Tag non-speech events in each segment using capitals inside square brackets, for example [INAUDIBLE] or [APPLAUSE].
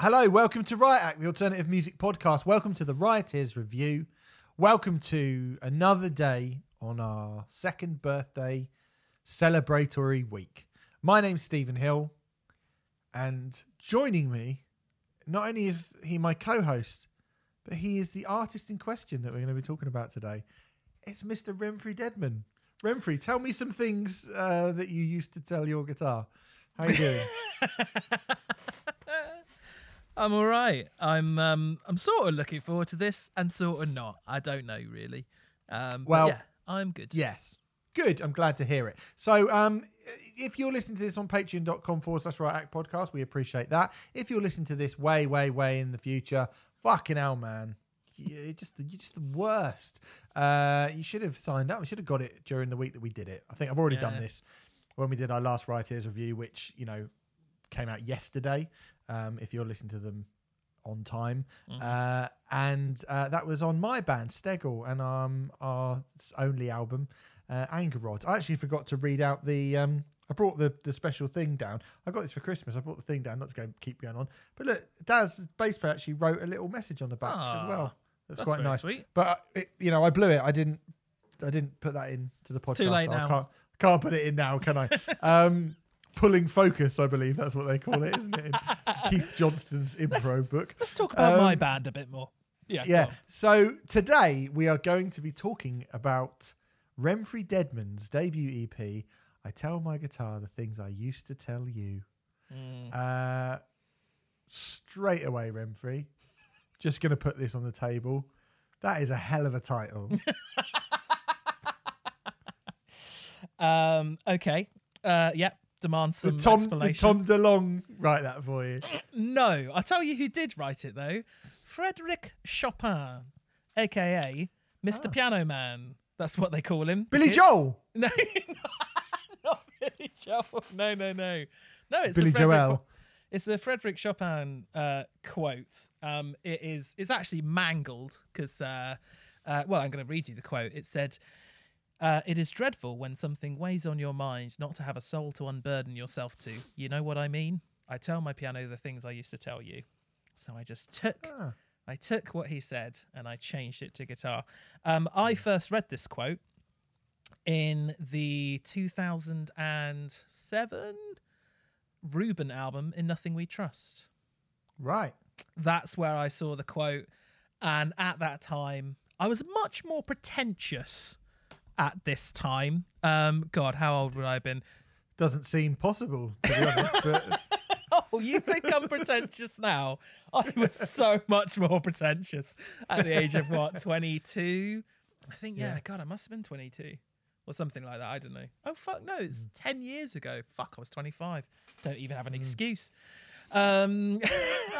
Hello, welcome to Riot Act, the alternative music podcast. Welcome to the Rioters review. Welcome to another day on our second birthday celebratory week. My name's Stephen Hill, and joining me, not only is he my co host, but he is the artist in question that we're going to be talking about today. It's Mr. Renfrey Deadman. Renfrey, tell me some things uh, that you used to tell your guitar. How you doing? [LAUGHS] I'm all right. I'm um I'm sort of looking forward to this and sort of not. I don't know really. Um, Well, yeah, I'm good. Yes. Good. I'm glad to hear it. So, um, if you're listening to this on patreon.com forward slash riot act podcast, we appreciate that. If you're listening to this way, way, way in the future, fucking hell, man. You're just, you're just the worst. Uh, you should have signed up. We should have got it during the week that we did it. I think I've already done this when we did our last Rioters review, which, you know, came out yesterday. Um, if you're listening to them on time. Uh, and uh, that was on my band, Stegel, and um, our only album, uh, Anger Rod. I actually forgot to read out the. Um, I brought the, the special thing down. I got this for Christmas. I brought the thing down, not to go keep going on. But look, Daz, bass player, actually wrote a little message on the back Aw, as well. That's, that's quite nice. sweet. But uh, it, you know, I blew it. I didn't. I didn't put that into the podcast. too late so I now. can't, can't put it in now, can I? [LAUGHS] um, pulling focus, I believe that's what they call it, isn't it? [LAUGHS] Keith Johnstone's improv book. Let's talk about Um, my band a bit more. Yeah. Yeah. So today we are going to be talking about Renfrey Deadman's debut EP. I tell my guitar the things I used to tell you. Mm. Uh, straight away, Renfrey. Just going to put this on the table. That is a hell of a title. [LAUGHS] Um. Okay. Uh. Yeah. Demand the some Tom, the explanation. Tom DeLonge write that for you. [CLEARS THROAT] No, I'll tell you who did write it though. Frederick Chopin, aka Mr. Piano Man. That's what they call him. Ah. Billy Joel. [LAUGHS] No, not Billy Joel. No, no, no, no. It's Billy Frederick, Joel. It's a Frederick Chopin uh, quote. Um, it is. It's actually mangled because. Uh, uh, well, I'm going to read you the quote. It said. Uh, it is dreadful when something weighs on your mind not to have a soul to unburden yourself to. You know what I mean? I tell my piano the things I used to tell you. So I just took Ah. I took what he said and I changed it to guitar. Um, I first read this quote in the 2007 Reuben album, In Nothing We Trust. Right. That's where I saw the quote. And at that time, I was much more pretentious at this time. Um, God, how old would I have been? Doesn't seem possible, to be honest. But [LAUGHS] Oh, you think I'm pretentious now? I was so much more pretentious at the age of what, [LAUGHS] 22? I think, yeah, Yeah. God, I must have been 22 or something like that. I don't know. Oh, fuck, no, it's 10 years ago. Fuck, I was 25. Don't even have an excuse. Um,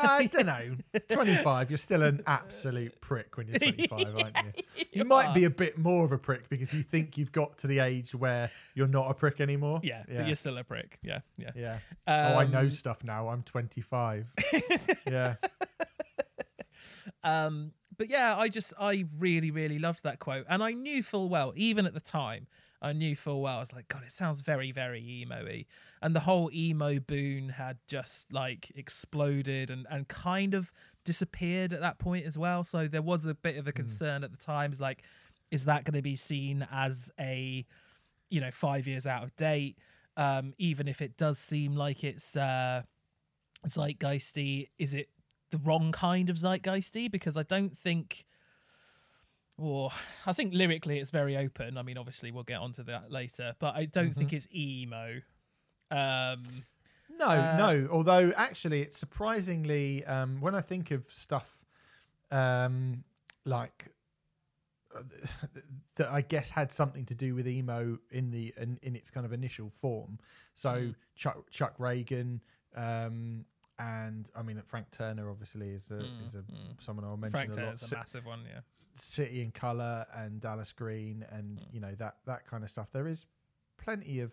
I [LAUGHS] don't know. 25, you're still an absolute prick when you're 25, aren't you? [LAUGHS] You might be a bit more of a prick because you think you've got to the age where you're not a prick anymore. yeah, Yeah. but you're still a prick. Yeah, yeah. yeah. oh, I know Um, stuff now. I'm 25. [LAUGHS] yeah. Um, but yeah, I just I really really loved that quote, and I knew full well, even at the time, I knew full well. I was like, God, it sounds very very emo-y, and the whole emo boon had just like exploded and and kind of disappeared at that point as well. So there was a bit of a concern at the time, is like, is that going to be seen as a you know five years out of date? Um, even if it does seem like it's uh, zeitgeisty, is it the wrong kind of zeitgeisty? Because I don't think, or I think lyrically it's very open. I mean, obviously we'll get onto that later, but I don't think it's emo. Um, No, Uh, no. Although, actually, it's surprisingly, um, when I think of stuff um, like uh, [LAUGHS] that, I guess had something to do with emo in the in, in its kind of initial form. So Mm. Chuck Chuck Ragan, um, and I mean Frank Turner obviously is a Mm, is a mm. someone I'll mention Frank a lot. Turner's a massive one, yeah. City and Colour and Dallas Green and Mm. you know that that kind of stuff. There is plenty of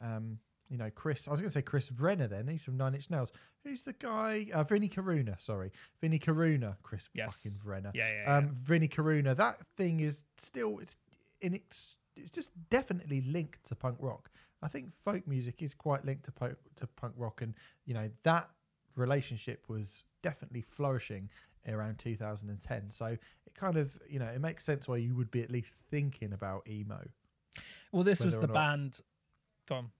um, you know Chris. I was going to say Chris Vrenna. Then he's from Nine Inch Nails. Who's the guy? Uh, Vinnie Caruana. Sorry, Vinnie Caruana. Chris Yes. fucking Vrenna. Yeah, yeah, yeah. Um, Vinnie Caruana. That thing is still it's in it's it's just definitely linked to punk rock. I think folk music is quite linked to po- to punk rock, and you know that relationship was definitely flourishing around 2010. So it kind of, you know, it makes sense why you would be at least thinking about emo. Well, this was the band. Go on.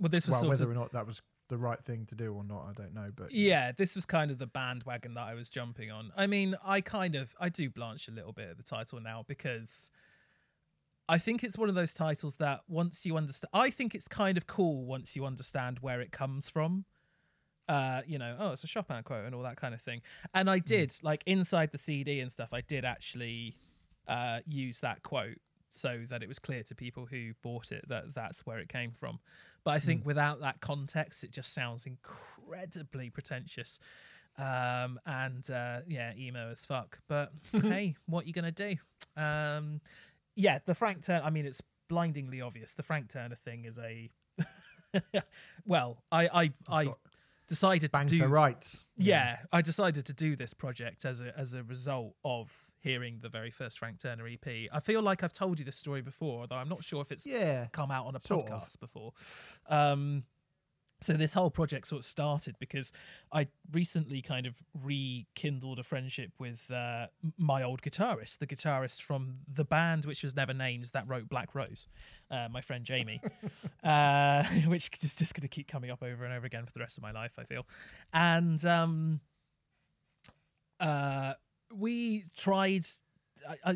Well, this was Well, whether of or not that was the right thing to do or not, I don't know. But yeah, this was kind of the bandwagon that I was jumping on. I mean, I kind of I do blanch a little bit at the title now because I think it's one of those titles that once you understand, I think it's kind of cool once you understand where it comes from. Uh, you know, oh, it's a Chopin quote and all that kind of thing. And I did like inside the CD and stuff. I did actually uh, use that quote so that it was clear to people who bought it that that's where it came from. But I think without that context, it just sounds incredibly pretentious. Um, and uh, yeah, emo as fuck. But [LAUGHS] hey, what are you gonna do? Um, yeah, the Frank Turner. I mean, it's blindingly obvious. The Frank Turner thing is a. [LAUGHS] well, I I I decided to do rights. yeah, I decided to do this project as a as a result of hearing the very first Frank Turner EP. I feel like I've told you this story before, although I'm not sure if it's Yeah. come out on a Sort of. podcast before. Um, so this whole project sort of started because I recently kind of rekindled a friendship with uh, my old guitarist, the guitarist from the band which was never named that wrote Black Rose, uh, my friend Jamie, [LAUGHS] uh, [LAUGHS] which is just going to keep coming up over and over again for the rest of my life. I feel, and um, uh, we tried.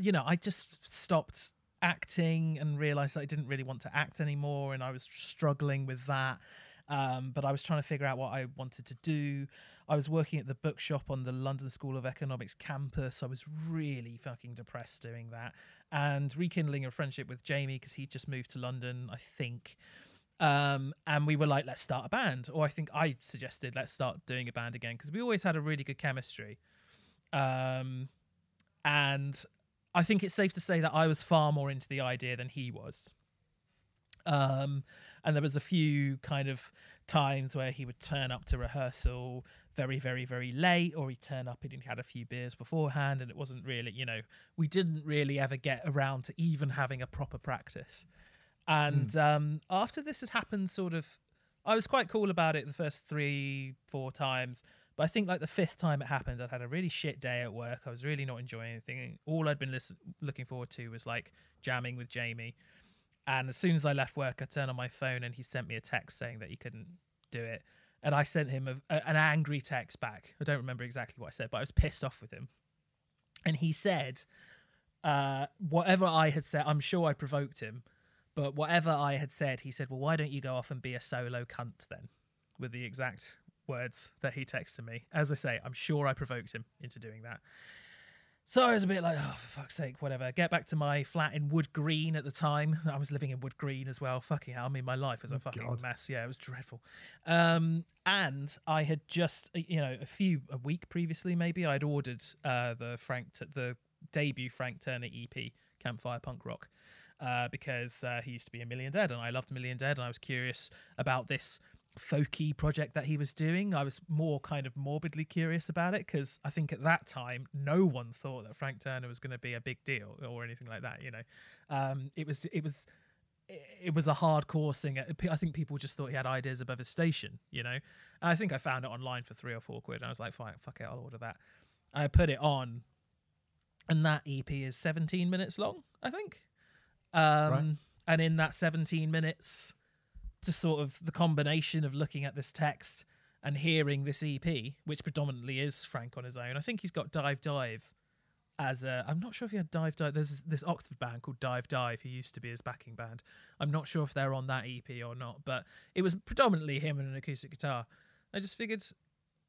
You know, I just stopped acting and realized that I didn't really want to act anymore, and I was struggling with that. Um, but I was trying to figure out what I wanted to do. I was working at the bookshop on the London School of Economics campus. I was really fucking depressed doing that, and rekindling a friendship with Jamie because he just moved to London, I think. Um, and we were like, let's start a band. Or I think I suggested let's start doing a band again because we always had a really good chemistry. Um, and I think it's safe to say that I was far more into the idea than he was. Um, and there was a few kind of times where he would turn up to rehearsal very, very, very late, or he'd turn up and he'd had a few beers beforehand, and it wasn't really, you know, we didn't really ever get around to even having a proper practice. And um, after this had happened, sort of, I was quite cool about it the first three, four times. But I think like the fifth time it happened, I'd had a really shit day at work. I was really not enjoying anything. All I'd been listen- looking forward to was like jamming with Jamie. And as soon as I left work, I turned on my phone and he sent me a text saying that he couldn't do it. And I sent him a, a- an angry text back. I don't remember exactly what I said, but I was pissed off with him. And he said, uh, whatever I had said, I'm sure I provoked him, but whatever I had said, he said, well, why don't you go off and be a solo cunt then? With the exact words that he texted me. As I say, I'm sure I provoked him into doing that. So I was a bit like, oh, for fuck's sake, whatever. Get back to my flat in Wood Green at the time. [LAUGHS] I was living in Wood Green as well. Fucking hell. I mean, my life was a fucking God. mess. Yeah, it was dreadful. Um, and I had just, uh, you know, a few, a week previously, maybe, I'd ordered uh, the Frank, T- the debut Frank Turner EP, Campfire Punk Rock, uh, because uh, he used to be a Million Dead and I loved Million Dead and I was curious about this folky project that he was doing. I was more kind of morbidly curious about it because I think at that time no one thought that Frank Turner was going to be a big deal or anything like that. You know, um, it was it was it was a hardcore singer. I think people just thought he had ideas above his station. You know, and I think I found it online for three or four quid. And I was like, fine, fuck it, I'll order that. I put it on, and that EP is 17 minutes long. I think. Um, Right. And in that 17 minutes, just sort of the combination of looking at this text and hearing this EP, which predominantly is Frank on his own. I think he's got Dive Dive as a. I'm not sure if he had Dive Dive. There's this Oxford band called Dive Dive who used to be his backing band. I'm not sure if they're on that EP or not, but it was predominantly him and an acoustic guitar. I just figured,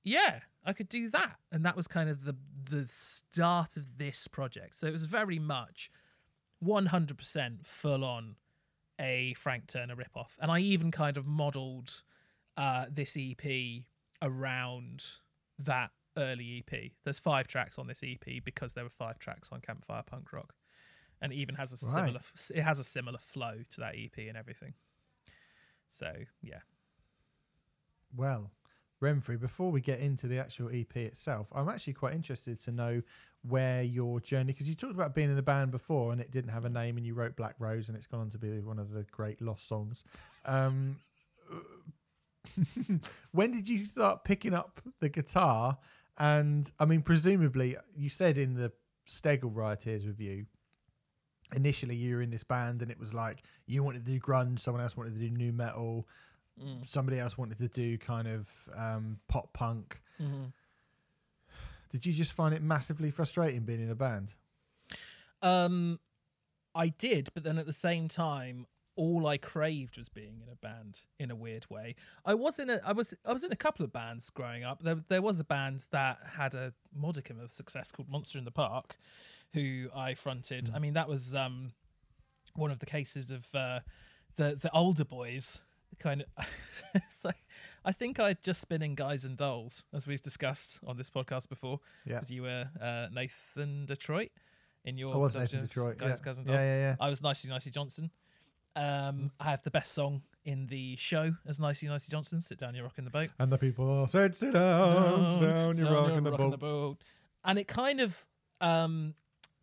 yeah, I could do that, and that was kind of the the start of this project. So it was very much 100% full on a Frank Turner ripoff. And I even kind of modeled uh, this EP around that early EP. There's five tracks on this EP because there were five tracks on Campfire Punk Rock. And it even has a Right. similar it has a similar flow to that EP and everything. So, yeah. Well, Renfrey, before we get into the actual EP itself, I'm actually quite interested to know where your journey, because you talked about being in a band before and it didn't have a name and you wrote Black Rose and it's gone on to be one of the great lost songs. Um, [LAUGHS] when did you start picking up the guitar? And I mean, presumably, you said in the Stegel Rioters review, initially you were in this band and it was like you wanted to do grunge, someone else wanted to do new metal, Mm. somebody else wanted to do kind of um, pop punk. Mhm. Did you just find it massively frustrating being in a band? Um, I did, but then at the same time, all I craved was being in a band in a weird way. I was in a, I was, I was in a couple of bands growing up. There, there was a band that had a modicum of success called Monster in the Park, who I fronted. I mean, that was um, one of the cases of uh, the the older boys kind of. [LAUGHS] so, I think I'd just been in Guys and Dolls, as we've discussed on this podcast before, Yeah. because you were uh, Nathan Detroit in your I was Nathan Detroit. Guys, yeah. Guys and yeah, Dolls. yeah, yeah. I was Nicey Nicey Johnson. Um, I have the best song in the show as Nicey Nicey Johnson. Sit down, you're rocking the boat. And the people said, "Sit down, sit down, sit you're down, rocking the rocking boat." boat. And it kind of um,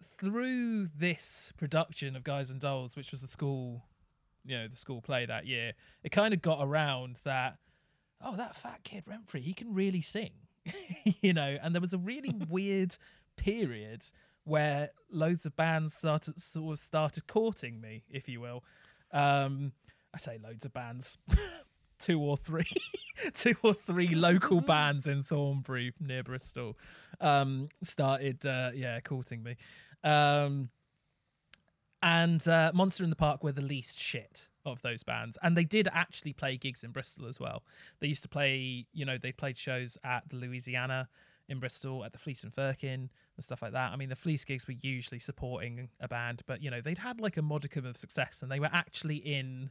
through this production of Guys and Dolls, which was the school, you know, the school play that year, it kind of got around that. Oh, that fat kid Renfrey, he can really sing, [LAUGHS] you know. And there was a really [LAUGHS] weird period where loads of bands started sort of started courting me, if you will. Um, I say loads of bands, [LAUGHS] two or three, two or three local bands in Thornbury near Bristol um, started, uh, yeah, courting me. Um, and uh, Monster in the Park were the least shit of those bands, and they did actually play gigs in Bristol as well. They used to play, you know, they played shows at the Louisiana in Bristol, at the Fleece and Firkin and stuff like that. I mean, the Fleece gigs were usually supporting a band, but you know, they'd had like a modicum of success, and they were actually in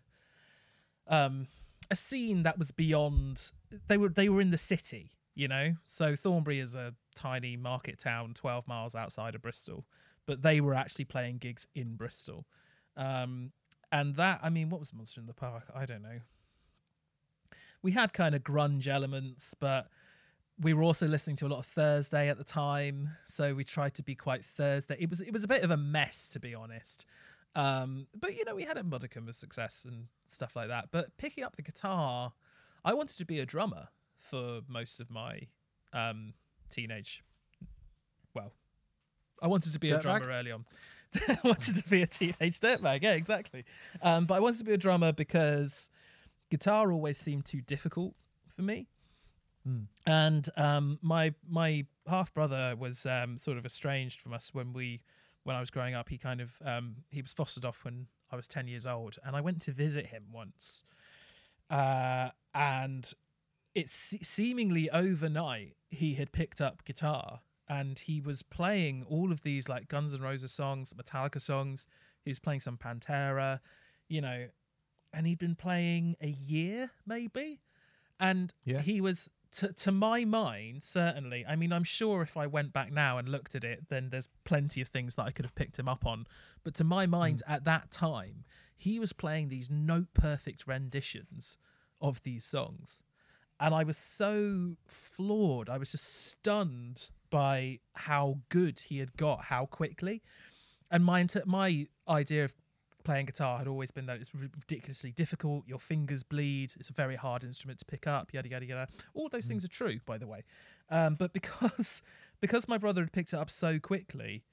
um, a scene that was beyond. They were they were in the city, you know. So Thornbury is a tiny market town, twelve miles outside of Bristol, but they were actually playing gigs in Bristol. Um, and that, I mean, what was Monster in the Park? I don't know. We had kind of grunge elements, but we were also listening to a lot of Thursday at the time, so we tried to be quite Thursday. It was it was a bit of a mess, to be honest. Um, but you know, we had a modicum of success and stuff like that. But picking up the guitar, I wanted to be a drummer for most of my um, teenage. Well, I wanted to be a Dirtbag? drummer early on. [LAUGHS] I wanted to be a teenage dirtbag. Yeah, exactly. Um, but I wanted to be a drummer because guitar always seemed too difficult for me. Hmm. And um, my my half brother was um, sort of estranged from us when we when I was growing up. He kind of um, he was fostered off when I was ten years old, and I went to visit him once, uh, and it's seemingly overnight he had picked up guitar and he was playing all of these like Guns N' Roses songs, Metallica songs. He was playing some Pantera, you know, and he'd been playing a year maybe, and Yeah. he was. To, to my mind, certainly. I mean, I'm sure if I went back now and looked at it, then there's plenty of things that I could have picked him up on. But to my mind, hmm. at that time, he was playing these note perfect renditions of these songs and I was so floored. I was just stunned by how good he had got, how quickly. And my inter- my idea of playing guitar had always been that it's ridiculously difficult. Your fingers bleed. It's a very hard instrument to pick up. Yada yada yada. All those things are true, by the way. Um, but because [LAUGHS] because my brother had picked it up so quickly,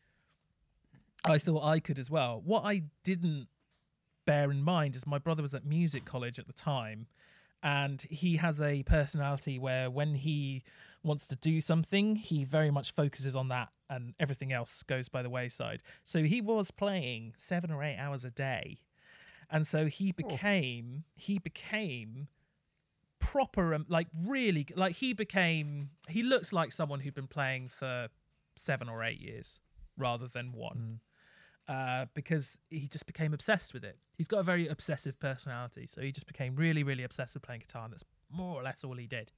I thought I could as well. What I didn't bear in mind is my brother was at music college at the time and he has a personality where when he wants to do something he very much focuses on that and everything else goes by the wayside. So he was playing 7 or 8 hours a day. And so he became he became proper um, like really like he became he looks like someone who'd been playing for 7 or 8 years rather than one. Uh, because he just became obsessed with it. He's got a very obsessive personality, so he just became really, really obsessed with playing guitar, and that's more or less all he did.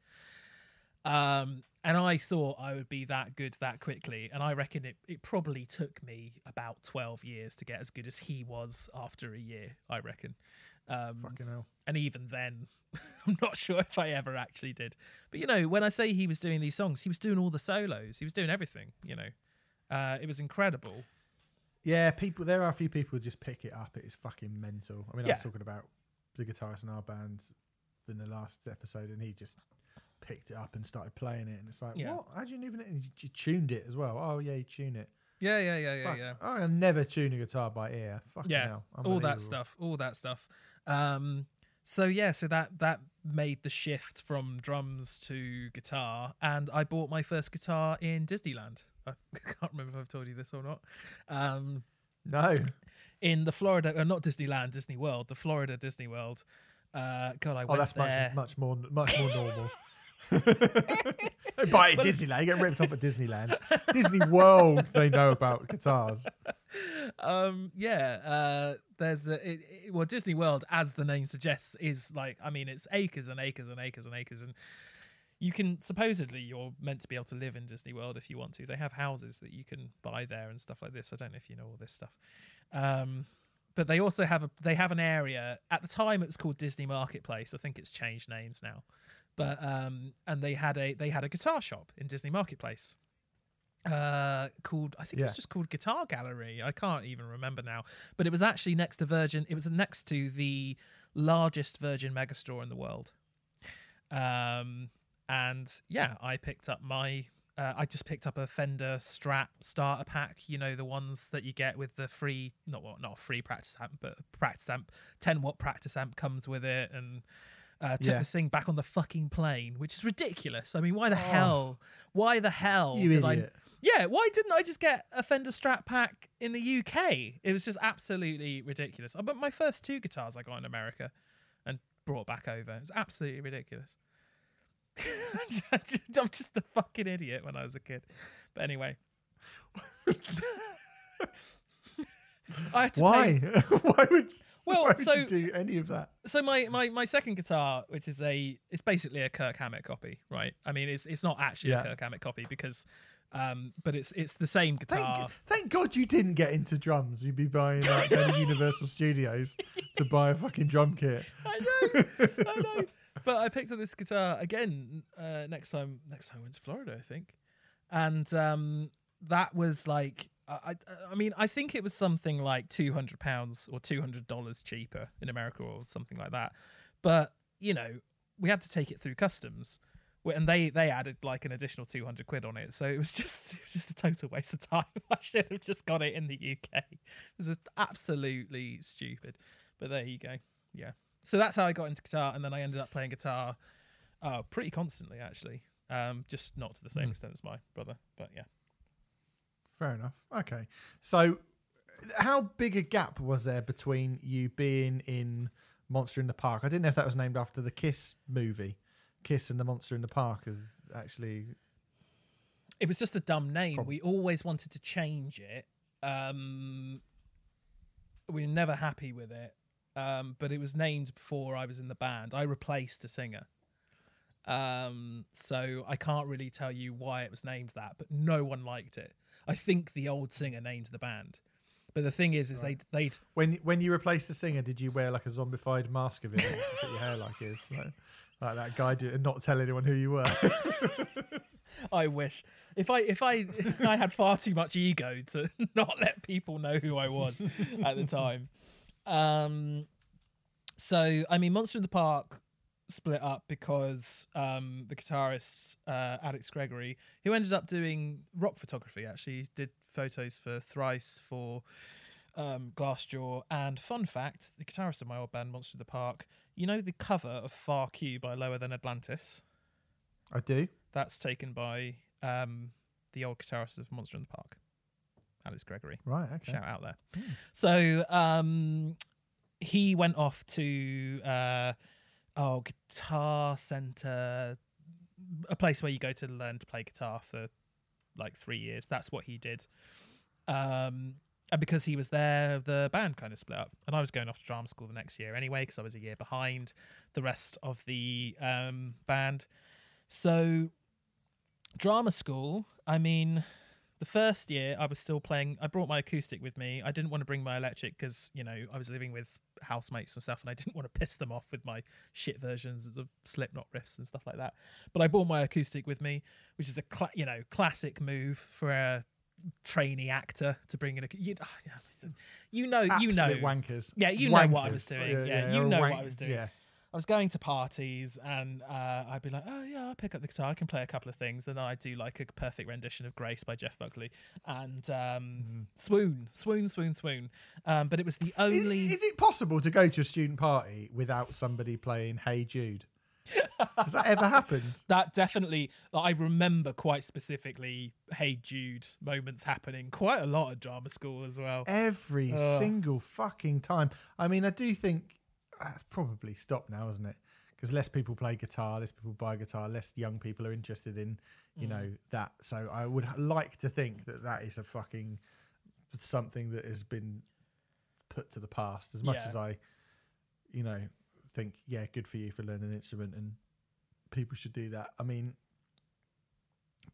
Um, and I thought I would be that good that quickly, and I reckon it, it probably took me about 12 years to get as good as he was after a year, I reckon. Um, Fucking hell. and even then, [LAUGHS] I'm not sure if I ever actually did. But you know, when I say he was doing these songs, he was doing all the solos, he was doing everything, you know. Uh, it was incredible. Yeah, people. There are a few people who just pick it up. It is fucking mental. I mean, I Yeah. was talking about the guitarist in our band in the last episode, and he just picked it up and started playing it, and it's like, Yeah. what? How do you even? and You tuned it as well. Oh yeah, you tune it. Yeah, yeah, yeah, yeah, Fuck, yeah. I never tune a guitar by ear. Fucking Yeah, hell. all that Unbelievable. stuff all that stuff um so yeah so that that made the shift from drums to guitar and i bought my first guitar in disneyland [LAUGHS] i can't remember if i've told you this or not um No, in the florida uh, not disneyland disney world the florida disney world uh god i oh, went that's there much much more much more normal. [LAUGHS] Buy it at Disneyland. You get ripped off at Disneyland. Disney World, they know about guitars. um yeah uh there's a it, it- well disney world as the name suggests is like i mean it's acres and acres and acres and acres and you can supposedly you're meant to be able to live in disney world if you want to they have houses that you can buy there and stuff like this i don't know if you know all this stuff um but they also have a they have an area at the time it was called disney marketplace i think it's changed names now but um and they had a they had a guitar shop in disney marketplace uh called i think it was just called guitar gallery. I can't even remember now but it was actually next to virgin it was next to the largest virgin megastore in the world. Um and yeah i picked up my uh, i just picked up a fender strat starter pack you know the ones that you get with the free not what not a free practice amp but practice amp 10 watt practice amp comes with it and uh, took Yeah. the thing back on the fucking plane which is ridiculous i mean why the Oh. hell why the hell You did i yeah, why didn't I just get a Fender Strat pack in the UK? It was just absolutely ridiculous. Uh, But my first two guitars I got in America and brought back over. It's absolutely ridiculous. [LAUGHS] I'm just a fucking idiot when I was a kid. But anyway. [LAUGHS] I had to Why? pay why [LAUGHS] would? [LAUGHS] Well, why would so- you do any of that? so my, my my second guitar, which is a it's basically a Kirk Hammett copy, right? I mean, it's it's not actually Yeah. a Kirk Hammett copy because, um, but it's it's the same guitar. Thank, thank God you didn't get into drums. You'd be buying like going to Universal Studios to buy a fucking drum kit. [LAUGHS] I know, I know. But I picked up this guitar again uh, next time. Next time I went to Florida, I think, and um, that was like, I, I, mean, I think it was something like two hundred pounds or two hundred dollars cheaper in America or something like that. But you know, we had to take it through customs, and they they added like an additional two hundred quid on it. So it was [LAUGHS] just it was just a total waste of time. [LAUGHS] I should have just got it in the UK. It was just absolutely stupid. But there you go. Yeah. So that's how I got into guitar, and then I ended up playing guitar uh, pretty constantly, actually. Um, just not to the same Hmm. extent as my brother, but yeah. Fair enough. Okay. So, how big a gap was there between you being in Monster in the Park? I didn't know if that was named after the Kiss movie. Kiss and the Monster in the Park is actually. It was just a dumb name. Prob- We always wanted to change it. Um, we were never happy with it, um, but it was named before I was in the band. I replaced a singer. Um, so I can't really tell you why it was named that, but no one liked it. I think the old singer named the band. But the thing is, is Right. they they'd When when you replaced the singer, did you wear like a zombified mask of it? What your hair like is like, like that guy did, and not tell anyone who you were. [LAUGHS] I wish if I if I I had far too much ego to [LAUGHS] not let people know who I was at the time. Um, so I mean, Monster in the Park split up because um, the guitarist uh, Alex Gregory, who ended up doing rock photography, actually did photos for Thrice for um, Glassjaw. And fun fact, the guitarist of my old band, Monster of the Park, you know the cover of Far Q by Lower Than Atlantis. I do. That's taken by um, the old guitarist of Monster in the Park, Alex Gregory. Right. Okay. Shout out there. So um, he went off to uh, oh Guitar Center, a place where you go to learn to play guitar for like three years. That's what he did. Um, and because he was there, the band kind of split up. And I was going off to drama school the next year anyway, because I was a year behind the rest of the um, band. So, drama school, I mean, the first year I was still playing, I brought my acoustic with me. I didn't want to bring my electric because, you know, I was living with housemates and stuff and I didn't [LAUGHS] want to piss them off with my shit versions of Slipknot riffs and stuff like that. But I brought my acoustic with me, which is a, cla- you know, classic move for a trainee actor to bring in a, you, oh, ah, you know, you know, wankers. Yeah, you know what I was doing. Yeah, you they're know what I was doing. Yeah. I was going to parties and uh, I'd be like, oh yeah, I'll pick up the guitar. I can play a couple of things, and then I'd do like a perfect rendition of Grace by Jeff Buckley and um, swoon, swoon, swoon, swoon. Um, but it was the Is, only. is it possible to go to a student party without somebody playing Hey Jude? [LAUGHS] Has that ever happened? that definitely I remember quite specifically Hey Jude moments happening quite a lot at drama school as well. Every Ugh. single fucking time. I mean, I do think Ah, that's probably stopped now, isn't it? Because less people play guitar, less people buy guitar, less young people are interested in, you know, mm. that. So I would like to think that that is a fucking something that has been put to the past. As much Yeah. as I, you know, think yeah, good for you for learning an instrument and people should do that. I mean,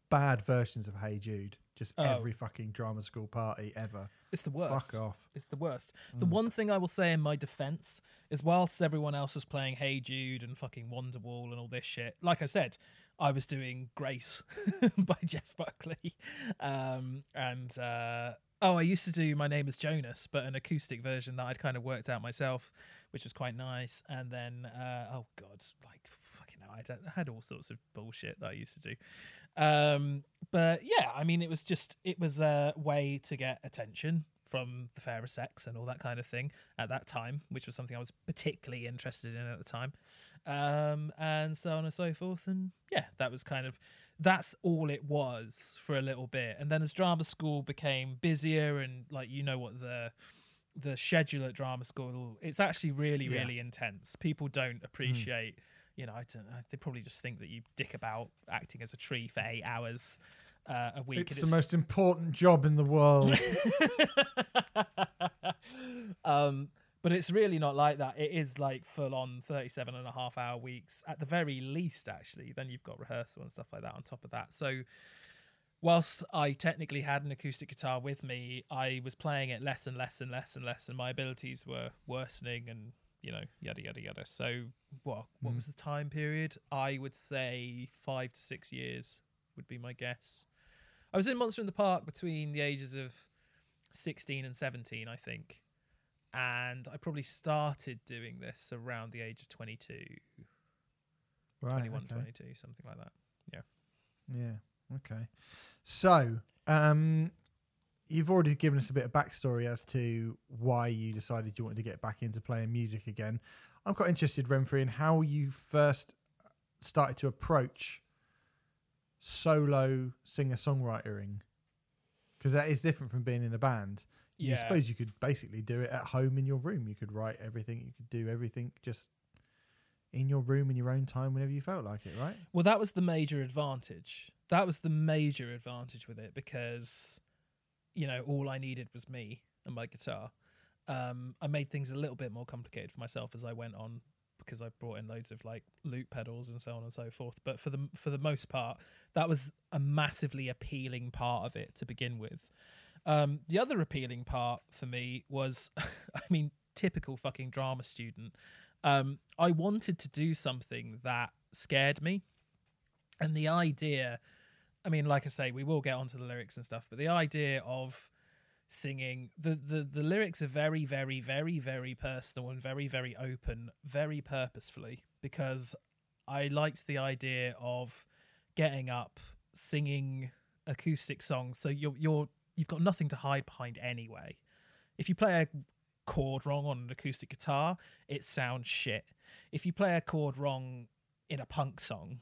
bad versions of Hey Jude, just Oh. every fucking drama school party ever. It's the worst. Fuck off. It's the worst. The one thing I will say in my defense is whilst everyone else was playing Hey Jude and fucking Wonderwall and all this shit, like I said, I was doing Grace [LAUGHS] by Jeff Buckley. Um, and uh, oh, I used to do My Name is Jonas, but an acoustic version that I'd kind of worked out myself, which was quite nice. And then, uh, oh God, like fucking hell, I had all sorts of bullshit that I used to do. Um, but yeah, I mean, it was just it was a way to get attention from the fairer sex and all that kind of thing at that time, which was something I was particularly interested in at the time, um, and so on and so forth. And yeah, that was kind of that's all it was for a little bit. And then as drama school became busier and like you know what the the schedule at drama school it's actually really Yeah. really intense people don't appreciate you know i don't know they probably just think that you dick about acting as a tree for eight hours uh, a week It's and the most important job in the world. [LAUGHS] um but it's really not like that. It is like full on 37 and a half hour weeks at the very least actually. Then you've got rehearsal and stuff like that on top of that. So whilst i technically had an acoustic guitar with me i was playing it less and less and less and less and my abilities were worsening and you know yada yada yada so what what was the time period i would say five to six years would be my guess i was in monster in the park between the ages of 16 and 17 i think and i probably started doing this around the age of 22 right. 21 okay. 22 something like that Yeah. Yeah. Okay. So, um, you've already given us a bit of backstory as to why you decided you wanted to get back into playing music again. I'm quite interested, Renfrey, in how you first uh, started to approach solo singer songwritering, because that is different from being in a band. You Yeah. suppose you could basically do it at home in your room. You could write everything. You could do everything just in your room in your own time whenever you felt like it, right? Well, that was the major advantage. That was the major advantage with it because, you know, all I needed was me and my guitar. Um, I made things a little bit more complicated for myself as I went on because I brought in loads of like loop pedals and so on and so forth. But for the for the most part, that was a massively appealing part of it to begin with. Um, the other appealing part for me was, [LAUGHS] I mean, typical fucking drama student. Um, I wanted to do something that scared me and the idea i mean like i say we will get onto the lyrics and stuff but the idea of singing the the, the lyrics are very very very very personal and very very open very purposefully because i liked the idea of getting up singing acoustic songs. So you're you're you've got nothing to hide behind anyway. If you play a chord wrong on an acoustic guitar it sounds shit. If you play a chord wrong in a punk song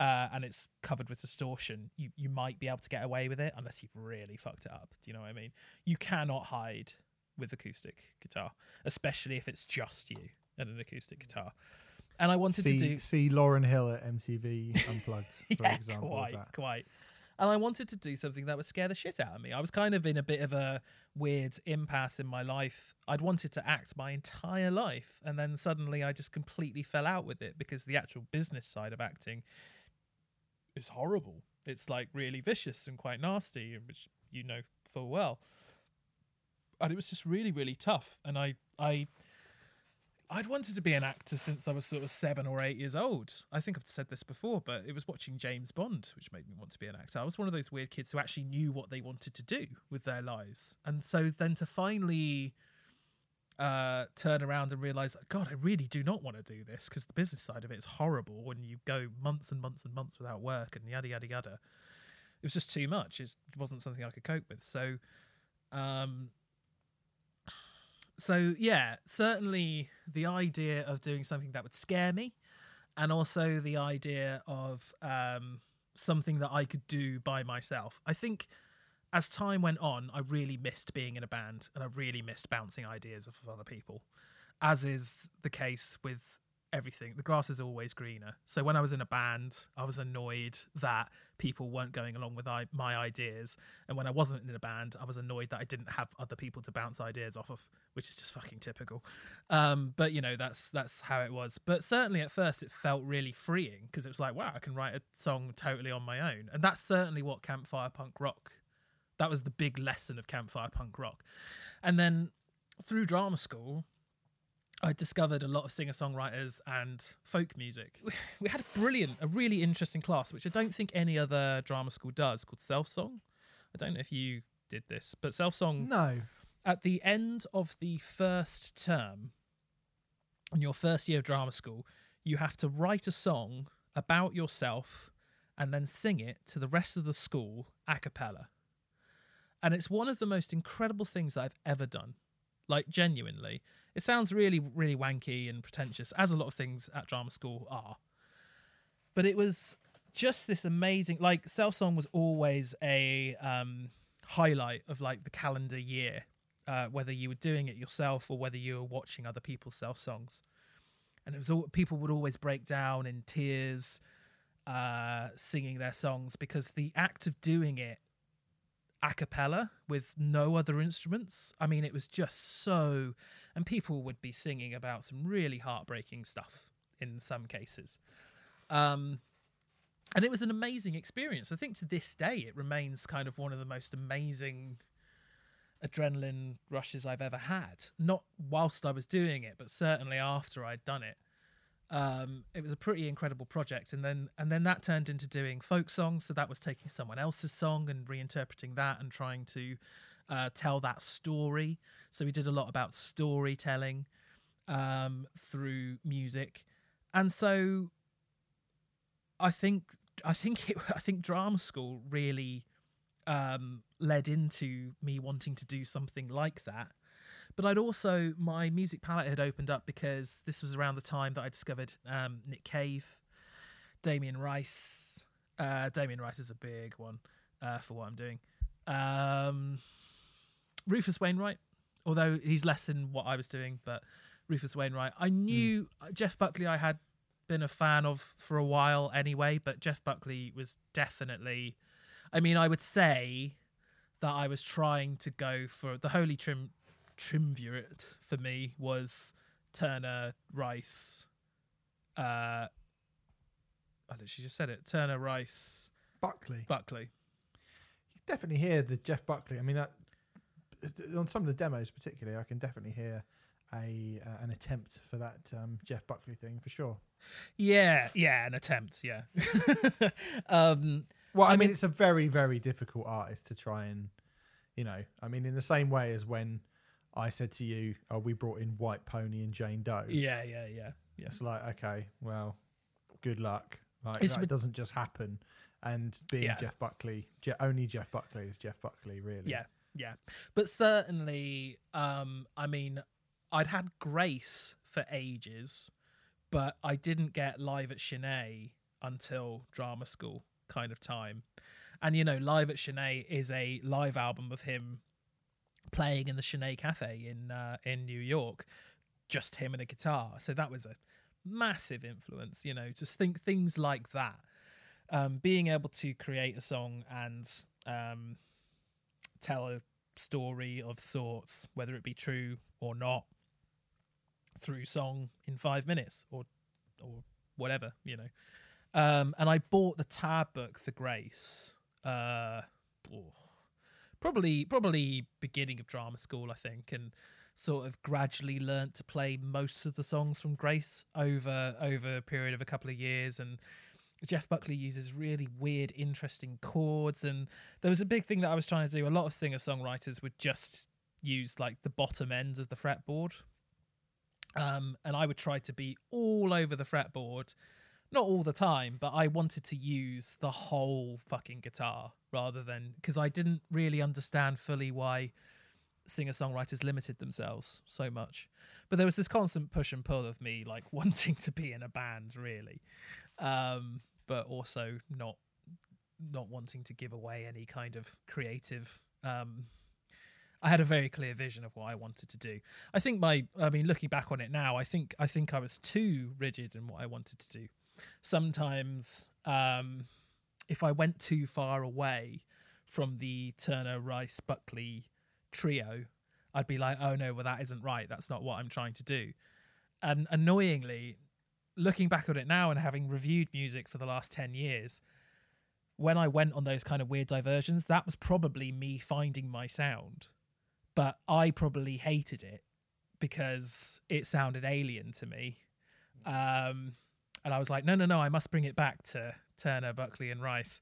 uh, and it's covered with distortion, you, you might be able to get away with it unless you've really fucked it up. Do you know what I mean? You cannot hide with acoustic guitar, especially if it's just you and an acoustic guitar. And I wanted see, to do see Lauryn Hill at MTV Unplugged, [LAUGHS] for yeah, example. quite, that. quite. And I wanted to do something that would scare the shit out of me. I was kind of in a bit of a weird impasse in my life. I'd wanted to act my entire life, and then suddenly I just completely fell out with it because the actual business side of acting is horrible. It's like really vicious and quite nasty, which you know full well. And it was just really, really tough. And I, I, I'd wanted to be an actor since I was sort of seven or eight years old. I think I've said this before, but it was watching James Bond which made me want to be an actor. I was one of those weird kids who actually knew what they wanted to do with their lives. And so then to finally uh, turn around and realize, God, I really do not want to do this because the business side of it is horrible when you go months and months and months without work and yada yada yada. It was just too much. It wasn't something I could cope with. So, um, so yeah, certainly the idea of doing something that would scare me, and also the idea of um, something that I could do by myself. I think as time went on, I really missed being in a band and I really missed bouncing ideas off of other people, as is the case with everything. The grass is always greener. So when I was in a band, I was annoyed that people weren't going along with I- my ideas. And when I wasn't in a band, I was annoyed that I didn't have other people to bounce ideas off of, which is just fucking typical. Um, but you know, that's that's how it was. But certainly at first it felt really freeing because it was like, wow, I can write a song totally on my own. And that's certainly what campfire punk rock that was the big lesson of campfire punk rock. And then through drama school, I discovered a lot of singer songwriters and folk music. We had a brilliant, a really interesting class, which I don't think any other drama school does, called Self Song. I don't know if you did this, but Self Song, No. at the end of the first term, in your first year of drama school, you have to write a song about yourself and then sing it to the rest of the school a cappella. And it's one of the most incredible things that I've ever done. Like, genuinely. It sounds really, really wanky and pretentious, as a lot of things at drama school are. But it was just this amazing, like, Self Song was always a um, highlight of like the calendar year, uh, whether you were doing it yourself or whether you were watching other people's self songs. And it was all people would always break down in tears, uh, singing their songs because the act of doing it a cappella with no other instruments. I mean, it was just so, and people would be singing about some really heartbreaking stuff in some cases. Um, and it was an amazing experience. I think to this day, it remains kind of one of the most amazing adrenaline rushes I've ever had. Not whilst I was doing it, but certainly after I'd done it. Um, it was a pretty incredible project, and then and then that turned into doing folk songs. So that was taking someone else's song and reinterpreting that and trying to uh, tell that story. So we did a lot about storytelling um, through music, and so I think I think it, [LAUGHS] I think drama school really um, led into me wanting to do something like that. But I'd also my music palette had opened up because this was around the time that I discovered um, Nick Cave, Damien Rice. Uh, Damien Rice is a big one uh, for what I'm doing. Um, Rufus Wainwright, although he's less than what I was doing, but Rufus Wainwright. I knew Jeff Buckley. I had been a fan of for a while anyway, but Jeff Buckley was definitely. I mean, I would say that I was trying to go for the holy trim triumvirate for me was Turner Rice. Uh, I literally just said it. Turner Rice Buckley. Buckley. You definitely hear the Jeff Buckley. I mean, on some of the demos, particularly, I can definitely hear a uh, an attempt for that um, Jeff Buckley thing for sure. Yeah, yeah, an attempt. Yeah. [LAUGHS] um, Well, I, I mean, mean- it's a very, very difficult artist to try and, you know, I mean, in the same way as when I said to you, "Oh, we brought in White Pony and Jane Doe." yeah, yeah, yeah, yeah. It's like, okay, well, good luck. Like It's that rid- doesn't just happen. And being Yeah. Jeff Buckley, Je- only Jeff Buckley is Jeff Buckley, really. Yeah, yeah. But certainly, um, I mean, I'd had Grace for ages, but I didn't get live at Sin-é until drama school kind of time. And you know, live at Sin-é is a live album of him playing in the Sin-é Cafe in uh, in New York, just him and a guitar. So that was a massive influence. You know, just think things like that. Um, being able to create a song and um, tell a story of sorts, whether it be true or not, through song in five minutes or or whatever, you know. Um, and I bought the tab book for Grace. Uh, oh, probably probably beginning of drama school, I think, and sort of gradually learnt to play most of the songs from Grace over over a period of a couple of years and Jeff Buckley uses really weird, interesting chords, and there was a big thing that I was trying to do. A lot of singer songwriters would just use like the bottom ends of the fretboard. Um, and I would try to be all over the fretboard, not all the time, but I wanted to use the whole fucking guitar rather than because I didn't really understand fully why singer songwriters limited themselves so much. But there was this constant push and pull of me like [LAUGHS] wanting to be in a band, really, um, but also not not wanting to give away any kind of creative. Um, I had a very clear vision of what I wanted to do. I think my, I mean, looking back on it now, I think I think I was too rigid in what I wanted to do. Sometimes, um, if I went too far away from the Turner Rice Buckley trio, I'd be like, oh no, well that isn't right. That's not what I'm trying to do. And annoyingly, looking back on it now and having reviewed music for the last 10 years, when I went on those kind of weird diversions, that was probably me finding my sound. But I probably hated it because it sounded alien to me. Um, and I was like, no, no, no, I must bring it back to Turner, Buckley, and Rice.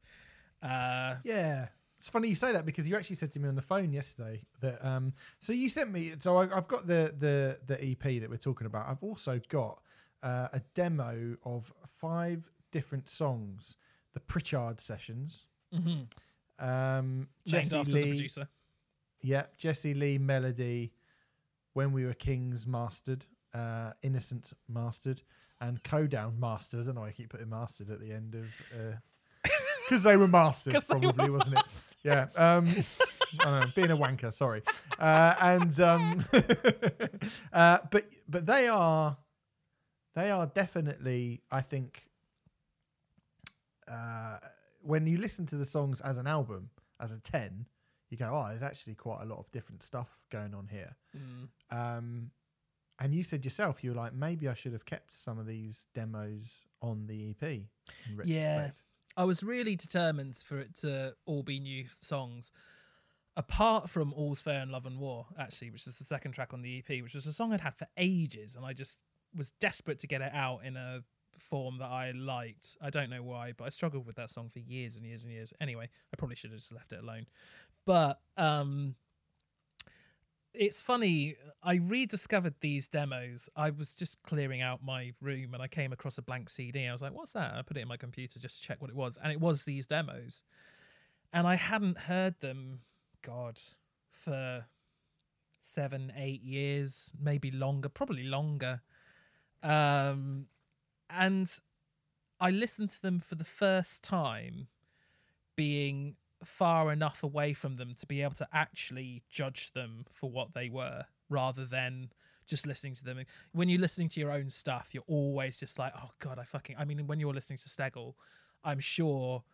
Uh, Yeah. It's funny you say that because you actually said to me on the phone yesterday that um so you sent me so I, I've got the the the EP that we're talking about. I've also got uh, a demo of five different songs, the Pritchard sessions. mhm. Um, Named Jesse after the Lee, producer. yeah, Jesse Lee melody, when we were kings mastered, uh, innocent mastered, and Codown mastered. I don't know why I keep putting mastered at the end of. [LAUGHS] Because they were mastered, probably, were wasn't it? Yeah. Um, I don't know, being a wanker, sorry. Uh, and um, [LAUGHS] uh, but but they are they are definitely, I think, uh, when you listen to the songs as an album, as a ten, you go, oh, there's actually quite a lot of different stuff going on here. Mm. Um, and you said yourself, you were like, maybe I should have kept some of these demos on the EP. Yeah. I was really determined for it to all be new songs. Apart from All's Fair in Love and War, actually, which is the second track on the EP, which was a song I'd had for ages, and I just was desperate to get it out in a form that I liked. I don't know why, but I struggled with that song for years and years and years. Anyway, I probably should have just left it alone. But um it's funny. I rediscovered these demos. I was just clearing out my room and I came across a blank CD. I was like, "What's that?" I put it in my computer just to check what it was, and it was these demos. And I hadn't heard them, God, for seven, eight years, maybe longer, probably longer. Um, and I listened to them for the first time, being far enough away from them to be able to actually judge them for what they were rather than just listening to them. When you're listening to your own stuff, you're always just like, oh God, I fucking. I mean, when you're listening to Stegel, I'm sure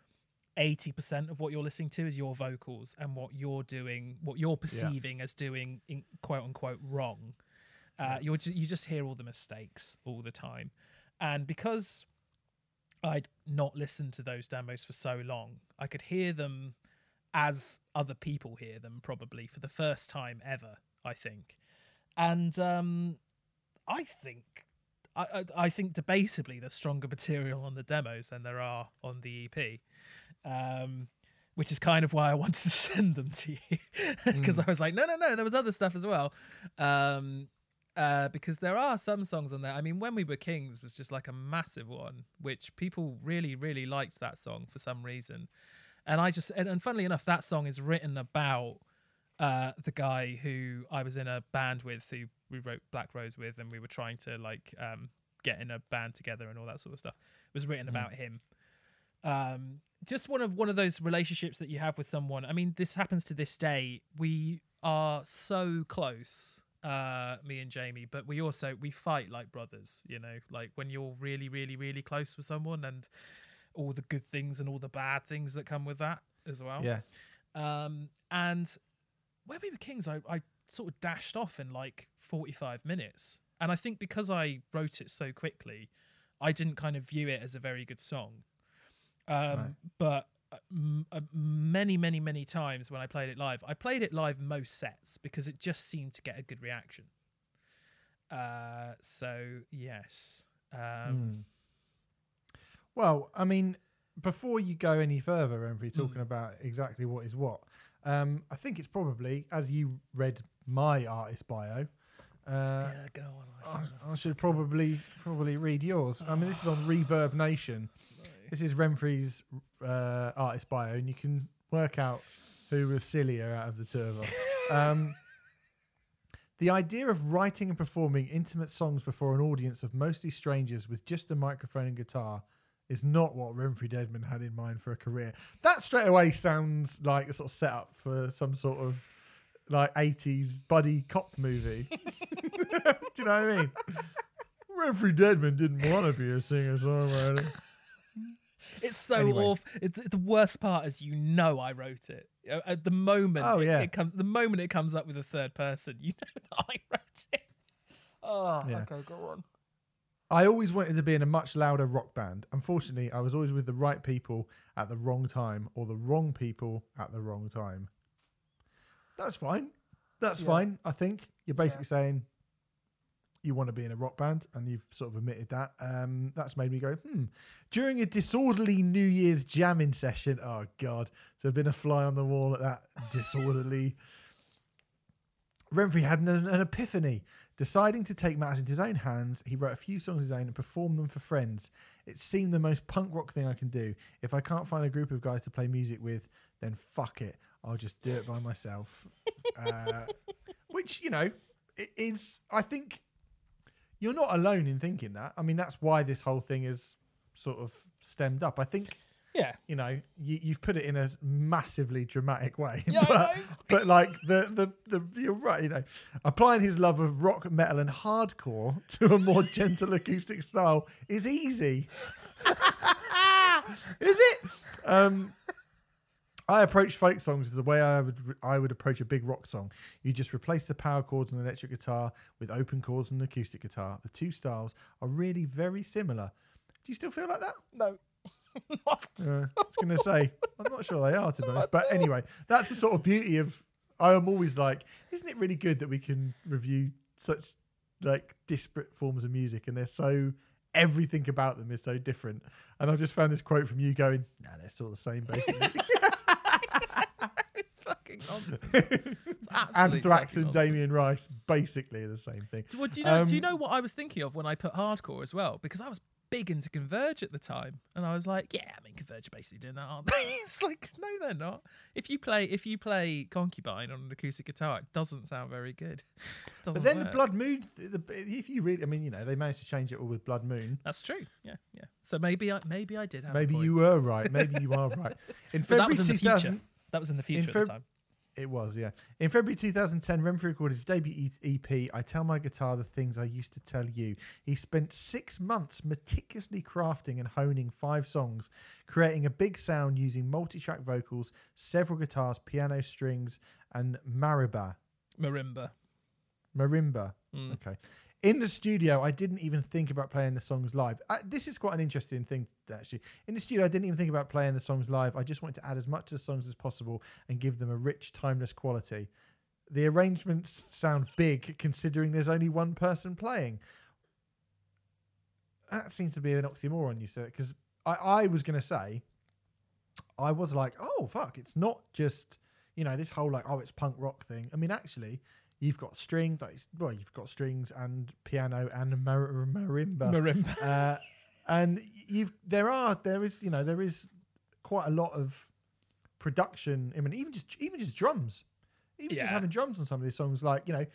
80% of what you're listening to is your vocals and what you're doing, what you're perceiving as doing, in quote unquote, wrong. Uh, you're ju- you just hear all the mistakes all the time. And because I'd not listened to those demos for so long, I could hear them as other people hear them probably for the first time ever, I think. And um, I think I, I, I think debatably there's stronger material on the demos than there are on the EP. Um, which is kind of why I wanted to [LAUGHS] send them to you because I was like, no, no, no, there was other stuff as well. Um, uh, because there are some songs on there. I mean, When We Were Kings was just like a massive one, which people really, really liked that song for some reason. And I just, and, and funnily enough, that song is written about uh, the guy who I was in a band with, who we wrote Black Rose with, and we were trying to like um, get in a band together and all that sort of stuff. It was written about him. Um, just one of one of those relationships that you have with someone. I mean, this happens to this day. We are so close, uh, me and Jamie, but we also we fight like brothers. You know, like when you're really, really, really close with someone, and all the good things and all the bad things that come with that as well. Yeah. Um, and when we were kings, I, I sort of dashed off in like 45 minutes. And I think because I wrote it so quickly, I didn't kind of view it as a very good song. Um, Right. But many, many, many times when I played it live, I played it live most sets because it just seemed to get a good reaction. Uh, so yes, um, Mm. Well, I mean, before you go any further, Renfrey, Hmm. talking about exactly what is what, um, I think it's probably as you read my artist bio. Uh, yeah, go on. I, I should probably probably read yours. I mean, this is on Reverb Nation. This is Renfrey's uh, artist bio, and you can work out who was sillier out of the two of us. [LAUGHS] Um, the idea of writing and performing intimate songs before an audience of mostly strangers with just a microphone and guitar is not what Renfrey Deadman had in mind for a career. That straight away sounds like a sort of setup for some sort of like 80s buddy cop movie. [LAUGHS] [LAUGHS] Do you know what I mean? Renfrey Deadman didn't want to be a singer songwriter. It's so Anyway. awful. It's, the worst part is you know I wrote it. At the moment, Oh, it, yeah. it comes. The moment it comes up with a third person, [LAUGHS] you know that I wrote it. Oh, Yeah. okay, go on. I always wanted to be in a much louder rock band. Unfortunately, I was always with the right people at the wrong time or the wrong people at the wrong time. That's fine. That's Yeah. fine. I think you're basically saying you want to be in a rock band and you've sort of admitted that. Um, that's made me go, hmm. During a disorderly New Year's jamming session, oh God, to have been a fly on the wall at that [LAUGHS] disorderly. Renfrey had an, an epiphany. Deciding to take matters into his own hands, he wrote a few songs of his own and performed them for friends. It seemed the most punk rock thing I can do. If I can't find a group of guys to play music with, then fuck it. I'll just do it by myself. [LAUGHS] uh, which, you know, is, I think, you're not alone in thinking that. I mean, that's why this whole thing is sort of stemmed up. I think Yeah. you know, you, you've put it in a massively dramatic way. Yeah, but, but like the, the the you're right, you know, applying his love of rock, metal, and hardcore to a more [LAUGHS] gentle acoustic style is easy. [LAUGHS] is it? Um, I approach folk songs the way I would I would approach a big rock song. You just replace the power chords on an electric guitar with open chords on an acoustic guitar. The two styles are really very similar. Do you still feel like that? No. [LAUGHS] What? Uh, I was going to say, I'm not sure they are, to be honest. But anyway, that's the sort of beauty of. I am always like, isn't it really good that we can review such like disparate forms of music and they're so everything about them is so different. And I've just found this quote from you going, "Nah, they're still the same, basically." [LAUGHS] fucking nonsense. [LAUGHS] Anthrax and. Damien Rice, basically the same thing. Do, well, do you know? do you Um, know what I was thinking of when I put hardcore as well? Because I was big into Converge at the time, and I was like, yeah, I mean, Converge are basically doing that, aren't they? [LAUGHS] it's like, no, they're not. If you play, if you play Concubine on an acoustic guitar, it doesn't sound very good. [LAUGHS] But then the. Blood Moon, the, if you really, I mean, you know, they managed to change it all with Blood Moon. That's true. Yeah, yeah. So maybe I, maybe I did have. a Maybe you were right. Maybe you are right. In But that February was in the 2000, future. That was in the future at Feb- the time. It was, yeah. In February 2010, Renfrew recorded his debut EP, I Tell My Guitar the Things I Used to Tell You. He spent six months meticulously crafting and honing five songs, creating a big sound using multi track vocals, several guitars, piano strings, and marimba. Marimba. Marimba. Mm. Okay. In the studio, I didn't even think about playing the songs live. Uh, this is quite an interesting thing, actually. In the studio, I didn't even think about playing the songs live. I just wanted to add as much to the songs as possible and give them a rich, timeless quality. The arrangements sound big considering there's only one person playing. That seems to be an oxymoron, you said, because I, I was going to say, I was like, oh, fuck, it's not just, you know, this whole like, oh, it's punk rock thing. I mean, actually, you've got strings, like, well, you've got strings and piano and mar- marimba Marimba. uh, and you've there are there is you know there is quite a lot of production. I mean, even just even just drums, even just having drums on some of these songs, like you know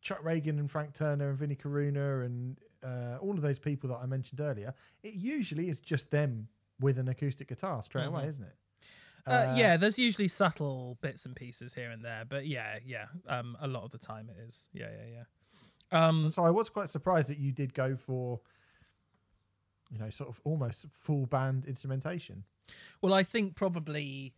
Chuck Ragan and Frank Turner and Vinnie Caruana and uh, all of those people that I mentioned earlier. It usually is just them with an acoustic guitar straight away, Mhm. isn't it? Uh, yeah, there's usually subtle bits and pieces here and there, but yeah, yeah. Um, a lot of the time it is. Yeah, yeah, yeah. Um, So I was quite surprised that you did go for, you know, sort of almost full band instrumentation. Well, I think probably.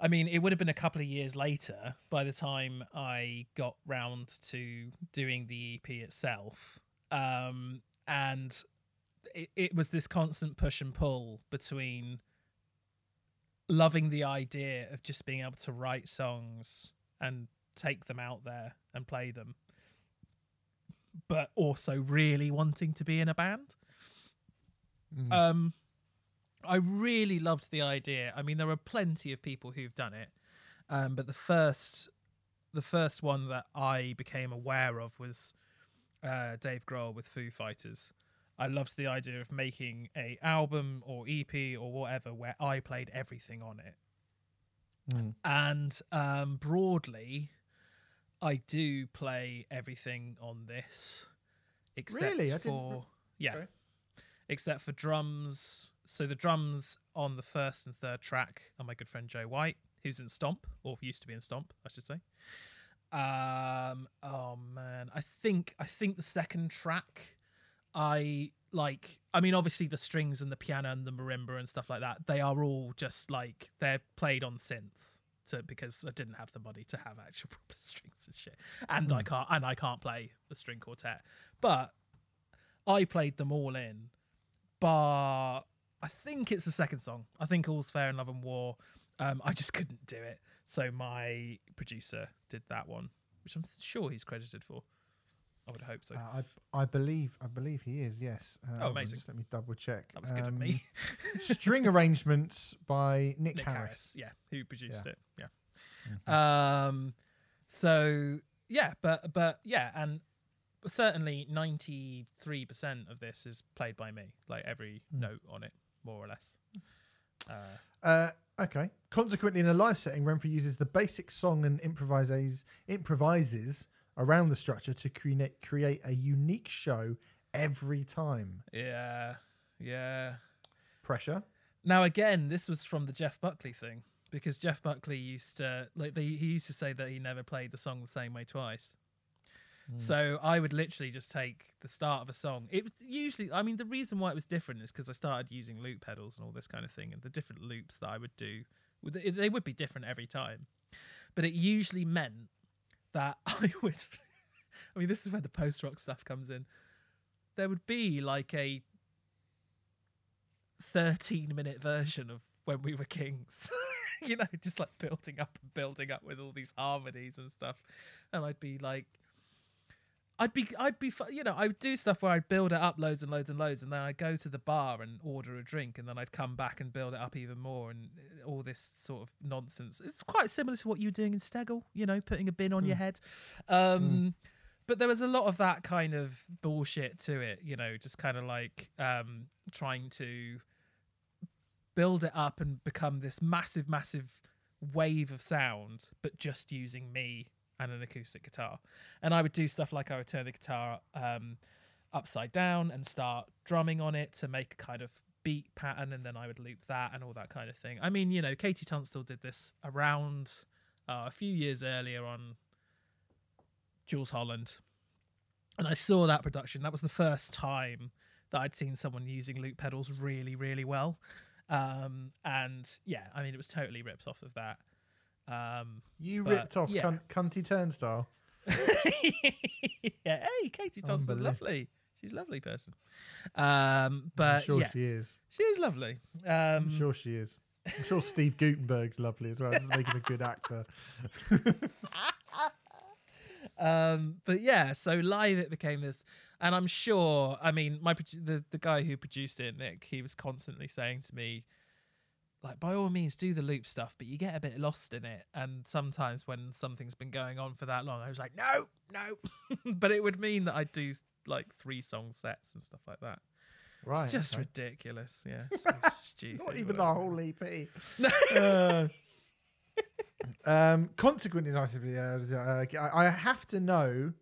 I mean, it would have been a couple of years later by the time I got round to doing the EP itself. Um, and it, it was this constant push and pull between loving the idea of just being able to write songs and take them out there and play them, but also really wanting to be in a band. Mm. Um, I really loved the idea. I mean, there are plenty of people who've done it, um, but the first, the first one that I became aware of was uh, Dave Grohl with Foo Fighters. I loved the idea of making a album or EP or whatever where I played everything on it. Mm. And um, broadly, I do play everything on this, except Really? I didn't for yeah, okay. except for drums. So the drums on the first and third track are my good friend Joe White, who's in Stomp or used to be in Stomp, I should say. Um, oh man, I think I think the second track, I like. I mean, obviously the strings and the piano and the marimba and stuff like that, they are all just like they're played on synths. To, because I didn't have the money to have actual [LAUGHS] proper strings and shit, and I can't and I can't play the string quartet. But I played them all in, bar I think it's the second song. I think All's Fair in Love and War. Um, I just [LAUGHS] couldn't do it, so my producer did that one, which I'm sure he's credited for. I would hope so. Uh, I I believe I believe he is. Yes. Uh, hold on, amazing. Just let me double check. that was good of Um, me. [LAUGHS] [LAUGHS] string arrangements by Nick, Nick Harris. Harris. yeah, who produced Yeah. it. Yeah. Mhm. Um. So yeah, but but yeah, and certainly ninety three percent of this is played by me. Like every Mm. note on it, more or less. Uh, Uh, okay. Consequently, in a live setting, Renfrew uses the basic song and improvises improvises around the structure to create create a unique show every time. yeah, yeah. Pressure. Now again, this was from the Jeff Buckley thing because Jeff Buckley used to like they, he used to say that he never played the song the same way twice. Hmm. So I would literally just take the start of a song. It was usually, I mean, the reason why it was different is because I started using loop pedals and all this kind of thing, and the different loops that I would do, they would be different every time. But it usually meant that [LAUGHS] I would. I mean, this is where the post rock stuff comes in. There would be like a 13 minute version of when we were kings [LAUGHS] you know just like building up and building up with all these harmonies and stuff and i'd be like i'd be i'd be you know i would do stuff where i'd build it up loads and loads and loads and then i'd go to the bar and order a drink and then i'd come back and build it up even more and uh, all this sort of nonsense. It's quite similar to what you were doing in stegel you know putting a bin on your head. Um but there was a lot of that kind of bullshit to it you know just kind of like um trying to build it up and become this massive massive wave of sound but just using me and an acoustic guitar and i would do stuff like i would turn the guitar um upside down and start drumming on it to make a kind of beat pattern and then i would loop that and all that kind of thing i mean you know KT Tunstall did this around uh, a few years earlier on Jools Holland. And I saw that production. That was the first time that I'd seen someone using loop pedals really, really well. Um, and yeah, I mean, it was totally ripped off of that. Um, You But, ripped off yeah. cunt, cunty turnstile. [LAUGHS] yeah, hey, Katie Thompson's lovely. She's a lovely person. Um, but I'm sure yes, she is. She is lovely. Um, I'm sure she is. I'm sure Steve Guttenberg's lovely as well. Doesn't make him a good actor. [LAUGHS] um but yeah so live it became this and i'm sure i mean my the the guy who produced it nick he was constantly saying to me like by all means do the loop stuff but you get a bit lost in it and sometimes when something's been going on for that long i was like no no [LAUGHS] but it would mean that i'd do like three song sets and stuff like that Right. it's just okay. ridiculous yeah [LAUGHS] so stupid Not even the whole EP. No. [LAUGHS] Uh, um, consequently, uh, I I have to know.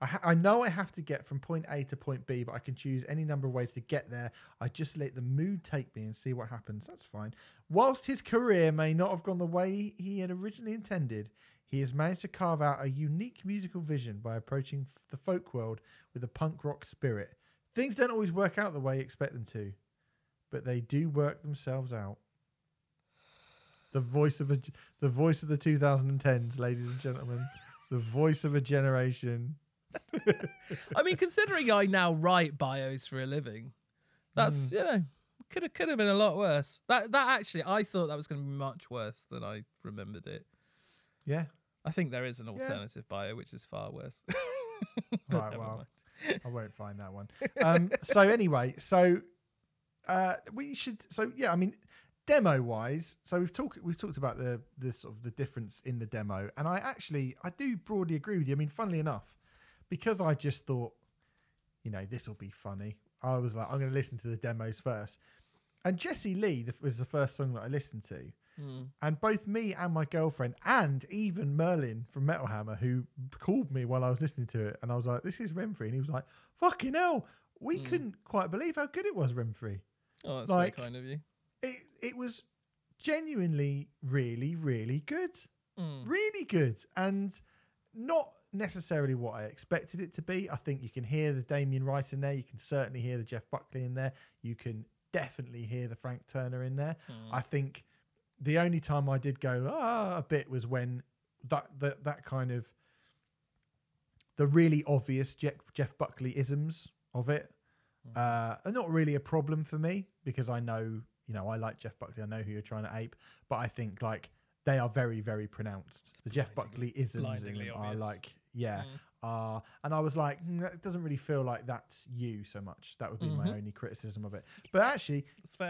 I, ha- I know I have to get from point A to point B, but I can choose any number of ways to get there. I just let the mood take me and see what happens. That's fine. Whilst his career may not have gone the way he had originally intended, he has managed to carve out a unique musical vision by approaching f- the folk world with a punk rock spirit. Things don't always work out the way you expect them to, but they do work themselves out. The voice of a, the voice of the 2010s, ladies and gentlemen, the voice of a generation. [LAUGHS] I mean, considering I now write bios for a living, that's you know could have could have been a lot worse. That that actually, I thought that was going to be much worse than I remembered it. Yeah, I think there is an alternative bio which is far worse. [LAUGHS] Right, well, mind. I won't find that one. Um, [LAUGHS] so anyway, so Uh, we should. So yeah, I mean, demo wise, so we've talked we've talked about the the sort of the difference in the demo, and I actually I do broadly agree with you. I mean, funnily enough, because I just thought, you know, this will be funny. I was like, I'm going to listen to the demos first, and Jesse Lee was the first song that I listened to. And both me and my girlfriend, and even Merlin from Metal Hammer, who called me while I was listening to it, and I was like, "This is Renfrey," and he was like, "Fucking hell!" We couldn't quite believe how good it was, Renfrey. Oh, that's Like- very kind of you. It it was genuinely really really good, Mm. really good, and not necessarily what I expected it to be. I think you can hear the Damien Rice in there. You can certainly hear the Jeff Buckley in there. You can definitely hear the Frank Turner in there. Mm. I think the only time I did go ah a bit was when that that that kind of the really obvious Jeff, Jeff Buckley isms of it uh, are not really a problem for me because I know you know I like Jeff Buckley. I know who you're trying to ape, but I think like they are very very pronounced. The Jeff Buckley isms in them are like yeah. Mm. Uh, and I was like, mm, it doesn't really feel like that's you so much. That would be my Mhm. only criticism of it. But actually,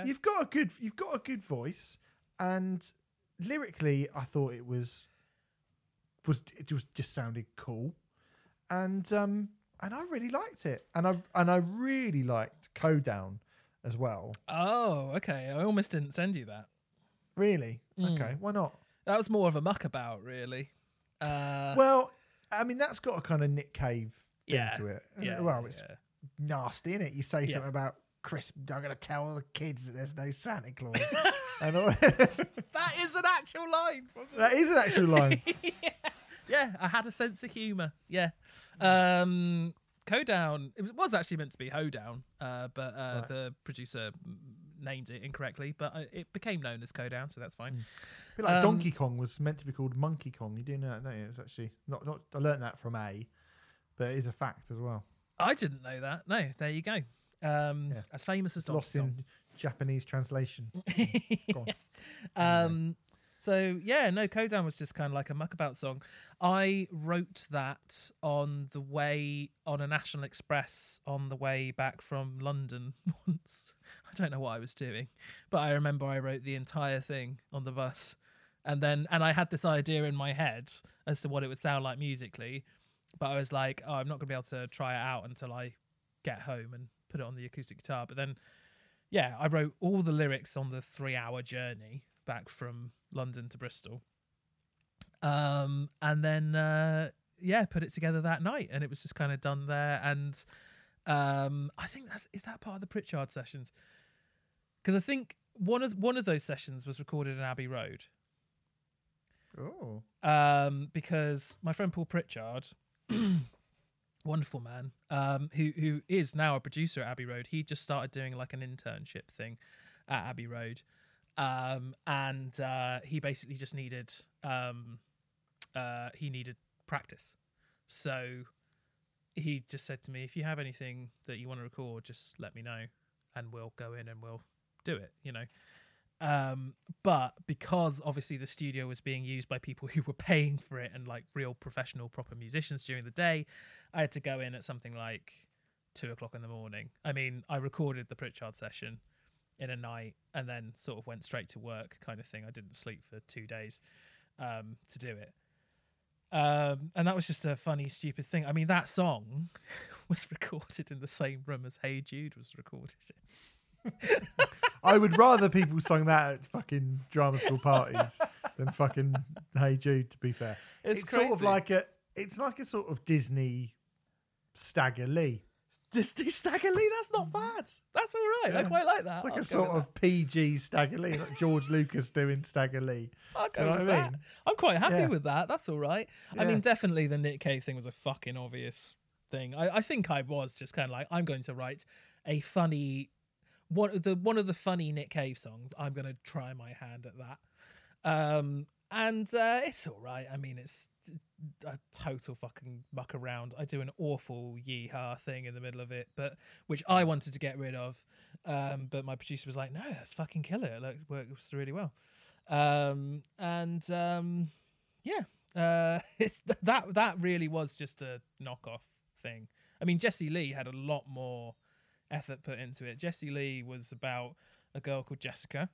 you've got a good you've got a good voice and lyrically i thought it was was it was just sounded cool and um and i really liked it and i and i really liked Codown as well Oh, okay. I almost didn't send you that. really Mm. okay why not That was more of a muck about, really. Uh, well i mean that's got a kind of nick cave thing Yeah. to it yeah, well it's yeah. nasty in it you say Yeah. something about chris i'm gonna tell the kids that there's no santa claus [LAUGHS] and all, [LAUGHS] that is an actual line. from that is an actual line [LAUGHS] yeah, I had a sense of humour. Yeah. Um, Codown, it was, actually meant to be Hoedown, uh, but uh, Right. the producer named it incorrectly, but uh, it became known as Codown, so that's fine. A bit like Um, Donkey Kong was meant to be called Monkey Kong. You do know that, don't you? It's actually not. not I learned that from A, but it is a fact as well. I didn't know that. No, there you go. Um, Yeah. As famous as Donkey Lost Kong. in Japanese translation. [LAUGHS] Um, so yeah, no, Codown was just kind of like a muckabout song. I wrote that on the way on a National Express on the way back from London [LAUGHS] once. Don't know what I was doing, but I remember I wrote the entire thing on the bus, and then and I had this idea in my head as to what it would sound like musically, but I was like, oh, I'm not gonna be able to try it out until I get home and put it on the acoustic guitar. But then yeah, I wrote all the lyrics on the three hour journey back from London to Bristol. Um, and then, uh, yeah, put it together that night and it was just kind of done there. And, um, I think that's, is that part of the Pritchard sessions? Cause I think one of, one of those sessions was recorded in Abbey Road. Oh, Um, because my friend Paul Pritchard, [CLEARS THROAT] wonderful man, um, who who is now a producer at Abbey Road. He just started doing like an internship thing at Abbey Road, um, and uh, he basically just needed um, uh, he needed practice. So he just said to me, "If you have anything that you want to record, just let me know, and we'll go in and we'll do it." You know. Um, but because obviously the studio was being used by people [LAUGHS] who were paying for it and like real professional proper musicians during the day, I had to go in at something like two o'clock in the morning. I mean, I recorded the Pritchard session in a night and then sort of went straight to work kind of thing. I didn't sleep for two days um, to do it. Um, and that was just a funny, stupid thing. I mean, that song [LAUGHS] was recorded in the same room as Hey Jude was recorded. [LAUGHS] I would rather people sung that at fucking drama school parties than fucking Hey Jude. To be fair, It's sort of like a. It's like a sort of Disney Stagger Lee. Disney Stagger Lee, that's not bad. That's all right. I quite like that. It's like I'll a sort of PG Stagger Lee, like George Lucas doing Stagger Lee. I'll go you know with what I mean? I'm quite happy Yeah. with that. That's all right. I mean, definitely the Nick Cave thing was a fucking obvious thing. I, I think I was just kind of like, I'm going to write a funny one of the one of the funny Nick Cave songs. I'm to try my hand at that. Um, and uh, it's all right. I mean, it's a total fucking muck around. I do an awful yeehaw thing in the middle of it, but which I wanted to get rid of. Um, but my producer was like, "No, that's fucking killer. It like, works really well." Um, and um, yeah, uh, [LAUGHS] it's that that really was just a knockoff thing. I mean, Jesse Lee had a lot more effort put into it. Jessie Lee was about a girl called Jessica,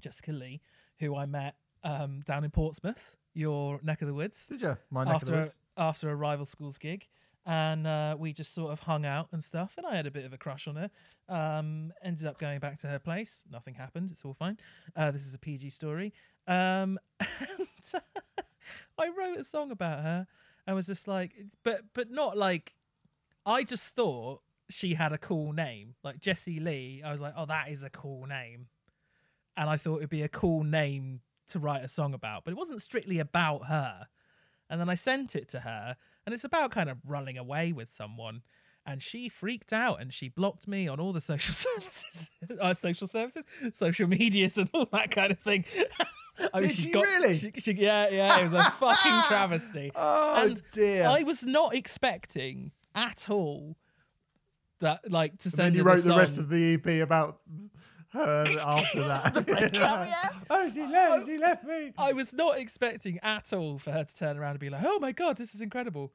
Jessica Lee, who I met um, down in Portsmouth, your neck of the woods, Did you? My neck of the after a, woods. after a rival schools gig. And uh, we just sort of hung out and stuff, and I had a bit of a crush on her. Um, ended up going back to her place. Nothing happened. It's all fine. Uh, this is a PG story. Um, [LAUGHS] and I wrote a song about her. I was just like, but but not like. I just thought she had a cool name, like Jessie Lee. I was like, oh, that is a cool name, and I thought it'd be a cool name to write a song about. But it wasn't strictly about her. And then I sent it to her, and it's about kind of running away with someone. And she freaked out and she blocked me on all the social [LAUGHS] services, uh, social services, social medias, and all that kind of thing. [LAUGHS] I Did she got really? She, she- yeah, yeah. It was a fucking [LAUGHS] travesty. Oh and dear. I was not expecting at all that, like, to And send then you wrote the rest of the EP about her [LAUGHS] after that. breakup, yeah. [LAUGHS] Oh, she left. She left me. I was not expecting at all for her to turn around and be like, "Oh my god, this is incredible."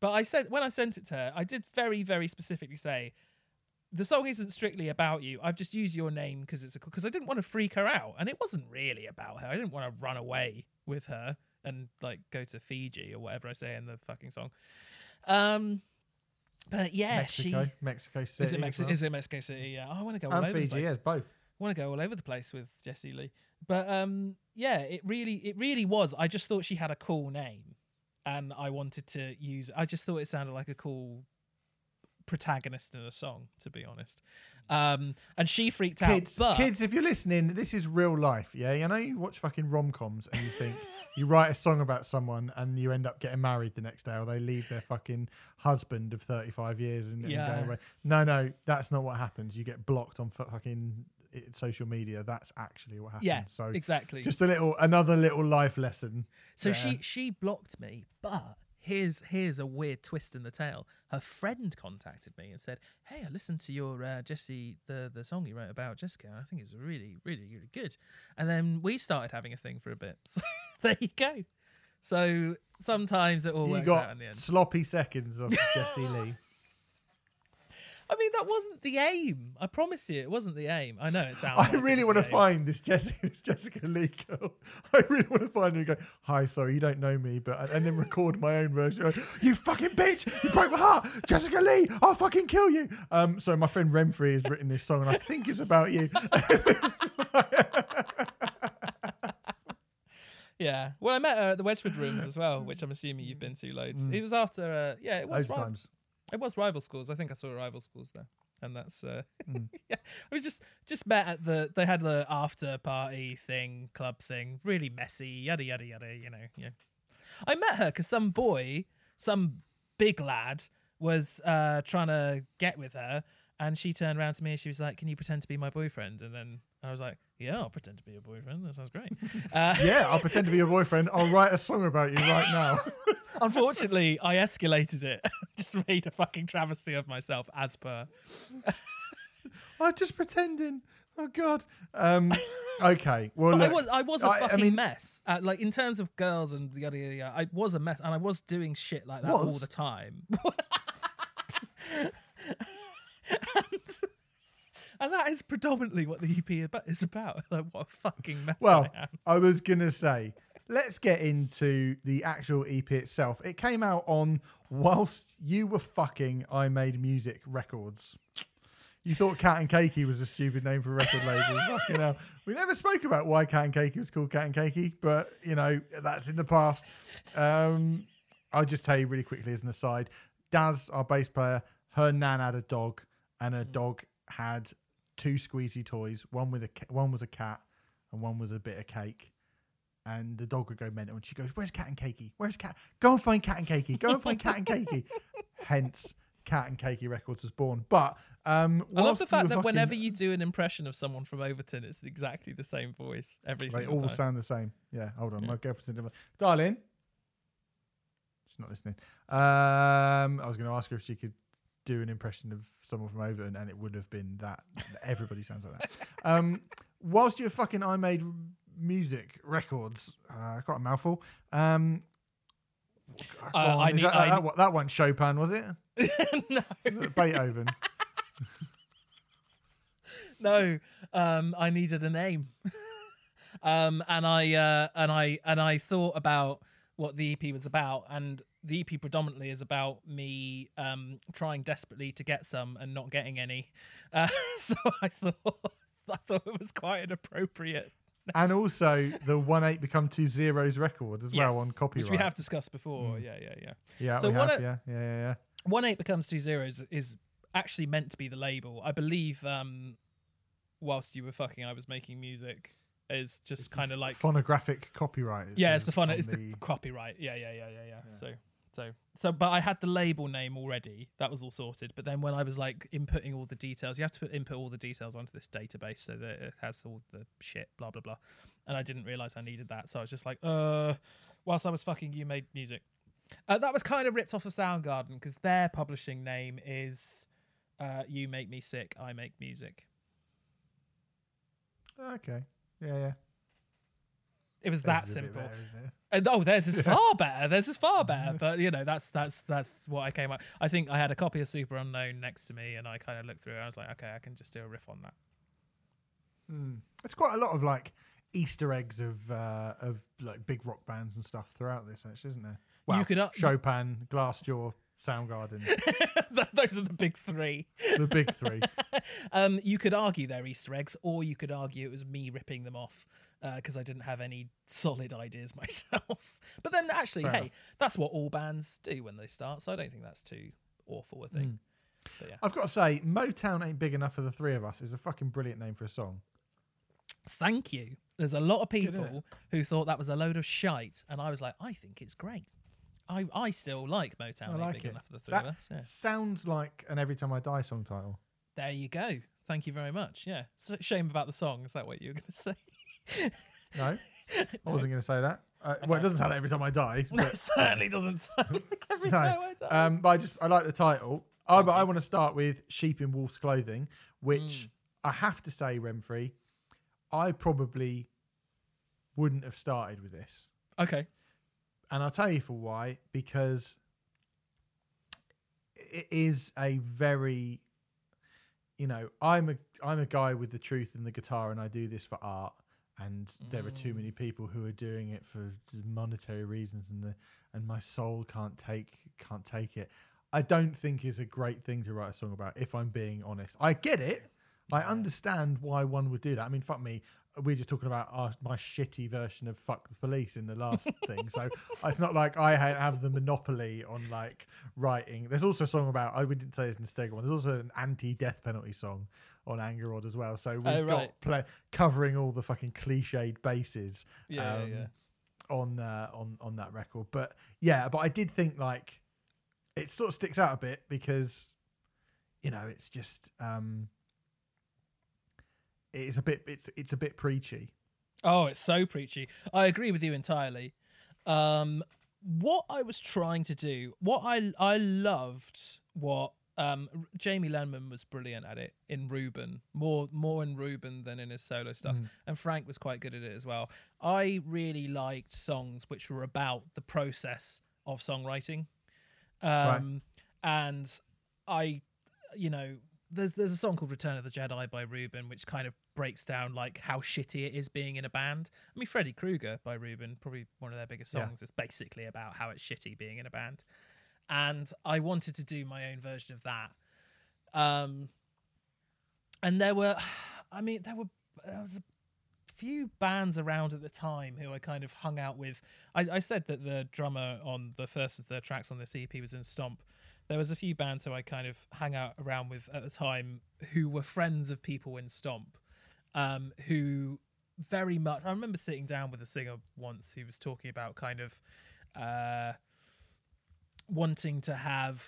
But I said when I sent it to her, I did very, very specifically say, "The song isn't strictly about you. I've just used your name because it's because I didn't want to freak her out, and it wasn't really about her. I didn't want to run away with her and like go to Fiji or whatever I say in the fucking song." Um, but yeah, Mexico, she Mexico City. is it, as Mexico? well. Is it Mexico City? Yeah, I want to go all and over the Fiji, place yes, both. I want to go all over the place with Jessie Lee. But um, yeah, it really, it really was. I just thought she had a cool name, and I wanted to use. I just thought it sounded like a cool protagonist in a song, to be honest. Um, and she freaked Kids, out. But kids, if you're listening, this is real life. Yeah, you know, you watch fucking rom coms and you think [LAUGHS] you write a song about someone and you end up getting married the next day, or they leave their fucking husband of 35 years and, and go away. No, no, that's not what happens. You get blocked on fucking social media. That's actually what happens. yeah, so exactly. just a little, another little life lesson. So Yeah. she she blocked me, but here's here's a weird twist in the tale. Her friend contacted me and said, "Hey, I listened to your uh, Jesse the the song you wrote about Jessica. and I think it's really really really good." And then we started having a thing for a bit. [LAUGHS] So there you go. So sometimes it all You works got out in the end. sloppy seconds of Jesse Lee. [LAUGHS] I mean, that wasn't the aim. I promise you, it wasn't the aim. I know it sounds. I like really want to find this Jessica, [LAUGHS] this Jessica Lee girl. [LAUGHS] I really want to find her and go, "Hi, sorry, you don't know me," but and then record my own version. You fucking bitch! You broke my heart, Jessica Lee. I'll fucking kill you. Um, so my friend Renfrey has written this song, and I think it's about you. [LAUGHS] Yeah. Well, I met her at the Wedgwood Rooms as well, which I'm assuming you've been to loads. Mm. It was after. Uh, yeah, it was. Right- times. It was rival schools. I think I saw rival schools there, and that's uh, Mm. [LAUGHS] yeah. I was just just met at the. They had the after party thing, club thing, really messy, yada yada yada. You know, yeah. I met her because some boy, some big lad, was uh trying to get with her, and she turned around to me and she was like, "Can you pretend to be my boyfriend?" And then I was like, "Yeah, I'll pretend to be your boyfriend. That sounds great." [LAUGHS] Uh, Yeah, I'll pretend to be your [LAUGHS] boyfriend. I'll write a song about you right now. [LAUGHS] Unfortunately, I escalated it. Just made a fucking travesty of myself, as per. I'm just pretending. Oh God. Um, okay. Well, But I was I was a I- I fucking mean- mess. Uh, like in terms of girls and yada yada yada. I was a mess, and I was doing shit like that all the time. And, [LAUGHS] and that is predominantly what the EP is about. [LAUGHS] Like what a fucking mess Well, I am. I was gonna say, let's get into the actual EP itself. It came out on whilst you were fucking I Made Music Records. You thought Cat and Cakey was a stupid name for a record label. [LAUGHS] Fucking hell. We never spoke about why Cat and Cakey was called Cat and Cakey, but you know, that's in the past. Um, I'll just tell you really quickly as an aside. Daz, our bass player, her nan had a dog, and her dog had two squeezy toys. One with a one was a cat, and one was a bit of cake. And the dog would go mental, and she goes, "Where's Cat and Cakey? Where's Cat? Go and find Cat and Cakey. Go and find Cat and Cakey." [LAUGHS] Hence, Cat and Cakey Records was born. But um, I love the fact that fucking- whenever you do an impression of someone from Overton, it's exactly the same voice every they single all sound the same. Yeah, hold on, Yeah. my girlfriend's in the darling. She's not listening. Um, I was going to ask her if she could do an impression of someone from Overton, and it would have been that. Everybody sounds like that. Um, [LAUGHS] whilst you're fucking, I made music records. Uh, quite a mouthful. Um, Uh, I need- that, I that, that one Chopin was it? [LAUGHS] no. [LAUGHS] Beethoven. no, um, I needed a name, um, and I uh, and I and I thought about what the EP was about, and the EP predominantly is about me um, trying desperately to get some and not getting any. Uh, [LAUGHS] so I thought I thought it was quite an appropriate. and also the one eight become two zeros record as well on copyright. which we have discussed before. Mm. Yeah, yeah, yeah. yeah, So one have, yeah, yeah, yeah, yeah. One eight becomes two zeros is actually meant to be the label. I believe. Um, whilst you were fucking, I was making music. Is just kind of like phonographic copyright. yeah, it's the says fun. on It's the... copyright. Yeah, yeah, yeah, yeah, yeah. Yeah. So, so, so, but I had the label name already. That was all sorted. But then when I was like inputting all the details, you have to put, input all the details onto this database so that it has all the shit, blah blah blah. And I didn't realize I needed that, so I was just like, uh, whilst I was fucking, you made music. Uh, that was kind of ripped off of Soundgarden because their publishing name is uh, "You Make Me Sick, I Make Music." Okay. Yeah, yeah. It was that simple. better, it? And, oh, theirs is [LAUGHS] far better. Theirs is far better. But you know, that's that's that's what I came up. I think I had a copy of Superunknown next to me, and I kind of looked through. it. I was like, okay, I can just do a riff on that. Mm. It's quite a lot of like Easter eggs of uh, of like big rock bands and stuff throughout this, actually, isn't there? Well, You could, uh, Chopin, Glassjaw, Soundgarden, [LAUGHS] Those are the big three. the big three. [LAUGHS] Um, you could argue they're Easter eggs, or you could argue it was me ripping them off because I didn't have any solid ideas [LAUGHS] myself. but then, actually, Fair hey, enough. that's what all bands do when they start. So I don't think that's too awful a thing. Mm. But yeah, I've got to say, Motown ain't big enough for the three of us. is a fucking brilliant name for a song. thank you. There's a lot of Good, people who thought that was a load of shite, and I was like, I think it's great. I, I still like Motown. I Ain't like big it. enough for the three That of us. Yeah. sounds like an Every Time I Die song title. There you go. Thank you very much. Yeah. It's a shame about the song. Is that what you were going [LAUGHS] to say? No, I [LAUGHS] wasn't going to say that. Uh, well, it doesn't sound like Every Time I Die. No, But, it certainly doesn't sound [LAUGHS] like every No, time I die. um, but I just I like the title. Oh, but I want to start with Sheep in Wolf's Clothing, which Mm. I have to say, Renfrey, I probably wouldn't have started with this. okay. and I'll tell you for why. Because it is a very, you know, I'm a I'm a guy with the truth and the guitar, and I do this for art. And there are too Mm. many people who are doing it for monetary reasons, and the and my soul can't take can't take it. I don't think is a great thing to write a song about. If I'm being honest, I get it. I understand why one would do that. I mean, fuck me. We're just talking about our, my shitty version of "fuck the police" in the last [LAUGHS] thing, so it's not like I ha- have the monopoly on like writing. There's also a song about I we didn't say it's in the one. There's also an anti-death penalty song on Anger Rod as well. So we've Oh, got right. play, covering all the fucking cliched bases Yeah, um, yeah, yeah. on uh, on on that record. But yeah, but I did think like it sort of sticks out a bit because you know it's just um it's a bit it's it's a bit preachy. Oh, it's so preachy. I agree with you entirely. Um, what I was trying to do, what I I loved, what um, Jamie Lenman was brilliant at it in Reuben, more more in Reuben than in his solo stuff, Mm. and Frank was quite good at it as well. I really liked songs which were about the process of songwriting, um, and I, you know, there's there's a song called Return of the Jedi by Reuben, which kind of breaks down like how shitty it is being in a band. I mean, Freddy Krueger by Reuben, probably one of their biggest Yeah. songs. It's basically about how it's shitty being in a band, and I wanted to do my own version of that. Um, and there were, [SIGHS] I mean, there were there was a few bands around at the time who I kind of hung out with. I, I said that the drummer on the first of the tracks on this EP was in Stomp. There was a few bands who I kind of hang out around with at the time who were friends of people in Stomp, um, who very much. I remember sitting down with a singer once who was talking about kind of uh, wanting to have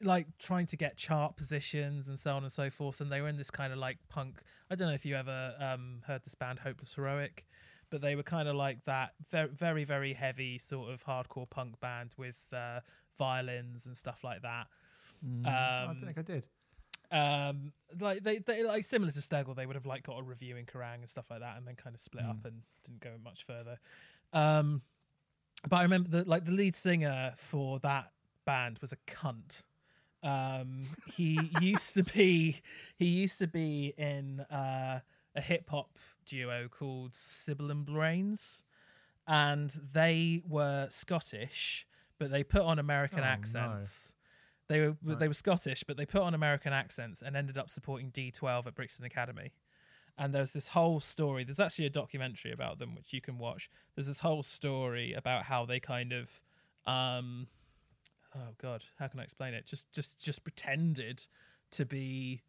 like trying to get chart positions and so on and so forth and they were in this kind of like punk i don't know if you ever um heard this band hopeless heroic but they were kind of like that very very very heavy sort of hardcore punk band with uh violins and stuff like that. I Um, don't think I did. um like they, they like similar to Stegel they would have like got a review in Kerrang and stuff like that and then kind of split up and didn't go much further. Um but I remember that like the lead singer for that band was a cunt. Um, he [LAUGHS] used to be he used to be in uh, a hip hop duo called Silibil N' Brains, and they were Scottish, but they put on American Oh, no. accents. They were Right. they were Scottish, but they put on American accents and ended up supporting D12 at Brixton Academy. And there's this whole story. There's actually a documentary about them which you can watch. There's this whole story about how they kind of, um, oh god, how can I explain it? Just just just pretended to be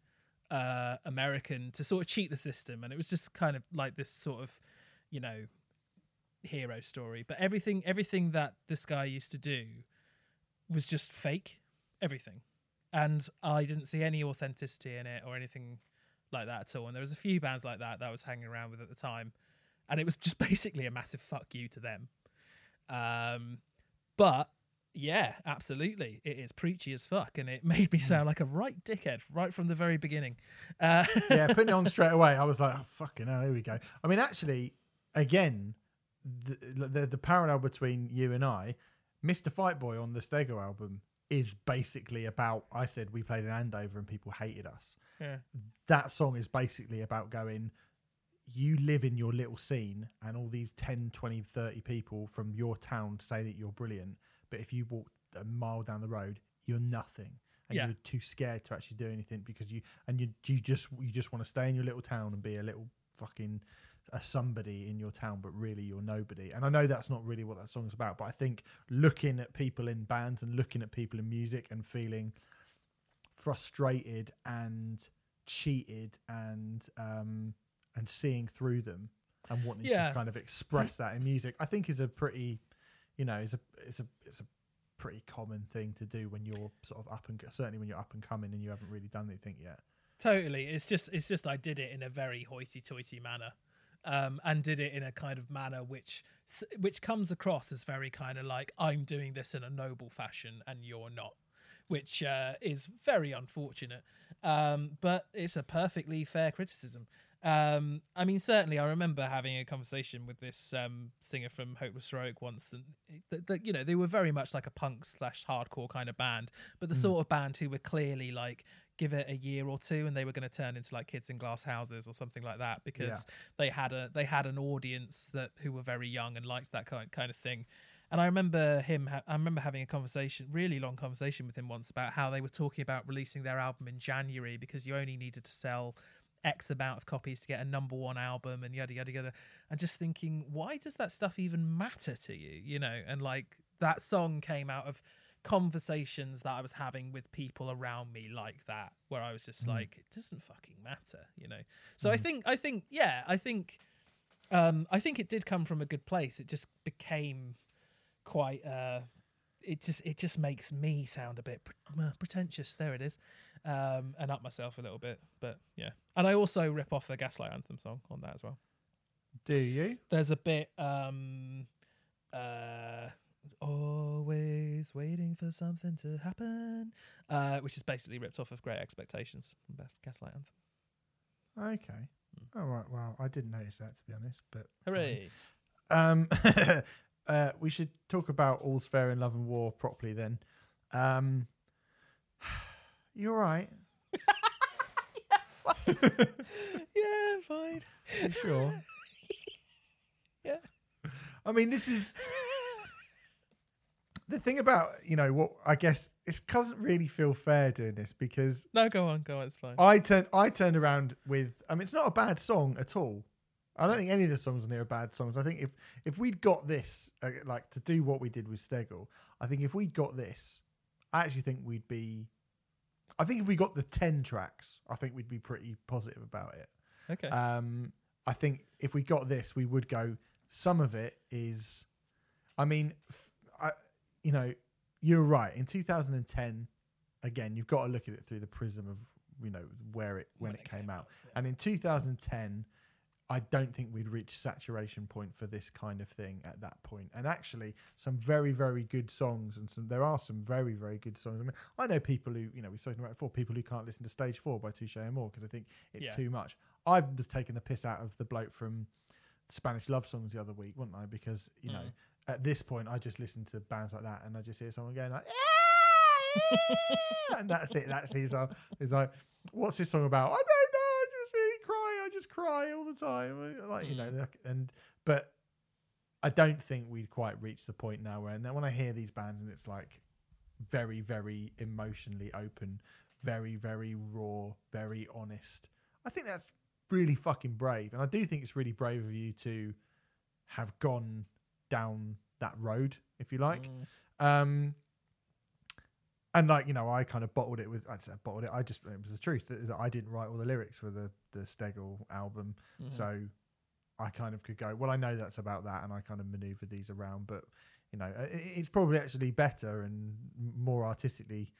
uh, American to sort of cheat the system, and it was just kind of like this sort of, you know, hero story. But everything everything that this guy used to do was just fake, everything, and I didn't see any authenticity in it or anything like that at all. And there was a few bands like that that I was hanging around with at the time, and it was just [LAUGHS] basically a massive fuck you to them. Um, but yeah, absolutely, it is preachy as fuck, and it [LAUGHS] made me sound like a right dickhead right from the very beginning. Uh, yeah, putting it on [LAUGHS] straight away, I was like, oh, fucking hell, here we go. I mean, actually, again, the, the the parallel between you and I, Mr. Fight Boy on the Stego album is basically about. I said we played in Andover and people hated us. yeah. That song is basically about going. You live in your little scene, and all these 10, 20, 30 people from your town say that you're brilliant. But if you walk a mile down the road, you're nothing and Yeah. you're too scared to actually do anything because you and you you just you just want to stay in your little town and be a little fucking a somebody in your town but really you're nobody and i know that's not really what that song's about but i think looking at people in bands and looking at people in music and feeling frustrated and cheated and um and seeing through them and wanting Yeah. to kind of express that in music i think is a pretty you know is a it's a it's a pretty common thing to do when you're sort of up and certainly when you're up and coming and you haven't really done anything yet. Totally. It's just it's just I did it in a very hoity-toity manner. Um, and did it in a kind of manner which which comes across as very kind of like I'm doing this in a noble fashion and you're not, which uh, is very unfortunate. Um, but it's a perfectly fair criticism. Um, I mean, certainly, I remember having a conversation with this um, singer from Hopeless Heroic once, and that, that you know they were very much like a punk slash hardcore kind of band, but the sort of band who were clearly like give it a year or two and they were going to turn into like kids in glass houses or something like that because they had a they had an audience that who were very young and liked that kind kind of thing. And I remember him ha- I remember having a conversation really long conversation with him once about how they were talking about releasing their album in January because you only needed to sell X amount of copies to get a number one album and yada yada yada. And just thinking why does that stuff even matter to you you know? And like that song came out of conversations that I was having with people around me like that, where I was just like, it doesn't fucking matter, you know. So I think, I think, yeah, I think, um, I think it did come from a good place. It just became quite, uh, it just, it just makes me sound a bit pre- pretentious. There it is, um, and up myself a little bit, but yeah. And I also rip off the Gaslight Anthem song on that as well Do you? there's a bit um uh always waiting for something to happen uh which is basically ripped off of great expectations from best gaslight anthem Okay. All right. Well, I didn't notice that to be honest, but hooray Um, [LAUGHS] uh, we should talk about All's Fair in Love and War properly then. Um, [SIGHS] you all right? [LAUGHS] yeah fine You sure? [LAUGHS] yeah I mean, this is the thing about you know what I guess it doesn't really feel fair doing this because no go on go on it's fine I turned I turned around with I mean it's not a bad song at all. I don't think any of the songs on here are bad songs. I think if if we'd got this uh, like to do what we did with Stegel, I think if we'd got this, I actually think we'd be. I think if we got the ten tracks, I think we'd be pretty positive about it. okay Um, I think if we got this, we would go. Some of it is, I mean, f- I, you know, you're right. In 2010, again, you've got to look at it through the prism of you know where it when, it, came, out. yeah. And in 2010, I don't think we'd reach saturation point for this kind of thing at that point. And actually, some very, very good songs, and some there are some very, very good songs. I mean, I know people who you know we've spoken about it before, people who can't listen to Stage Four by Touche Amore because I think it's Yeah. too much. I was taking the piss out of the bloke from Spanish love songs the other week, wasn't I? Because you know, Mm. At this point, I just listen to bands like that, and I just hear someone going like, [LAUGHS] "Yeah, and that's it. That's his. Uh, he's like, what's this song about? I don't know. I just really cry. I just cry all the time. Like you know, and but I don't think we'd quite reached the point now where now when I hear these bands and it's like very, very emotionally open, very, very raw, very honest. I think that's really fucking brave, and I do think it's really brave of you to have gone down that road, if you like. Mm. Um, and like you know, I kind of bottled it with I said bottled it. I just it was the truth that, I didn't write all the lyrics for the the Stegel album, Mhm. so I kind of could go. Well, I know that's about that, and I kind of maneuvered these around. But you know, it, it's probably actually better and more artistically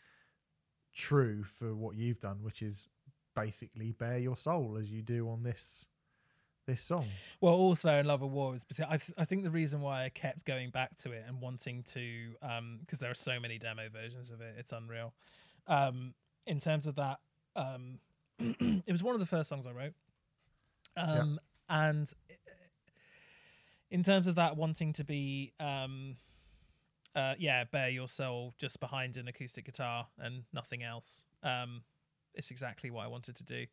true for what you've done, which is basically bare your soul as you do on this this song. Well, also in Love and War is, I, th- I think the reason why I kept going back to it and wanting to, because there are so many demo versions of it, it's unreal. Um, in terms of that, um, [CLEARS THROAT] it was one of the first songs I wrote. Um, And in terms of that, wanting to be, um, uh, yeah, bare your soul just behind an acoustic guitar and nothing else. Um, it's exactly what I wanted to do.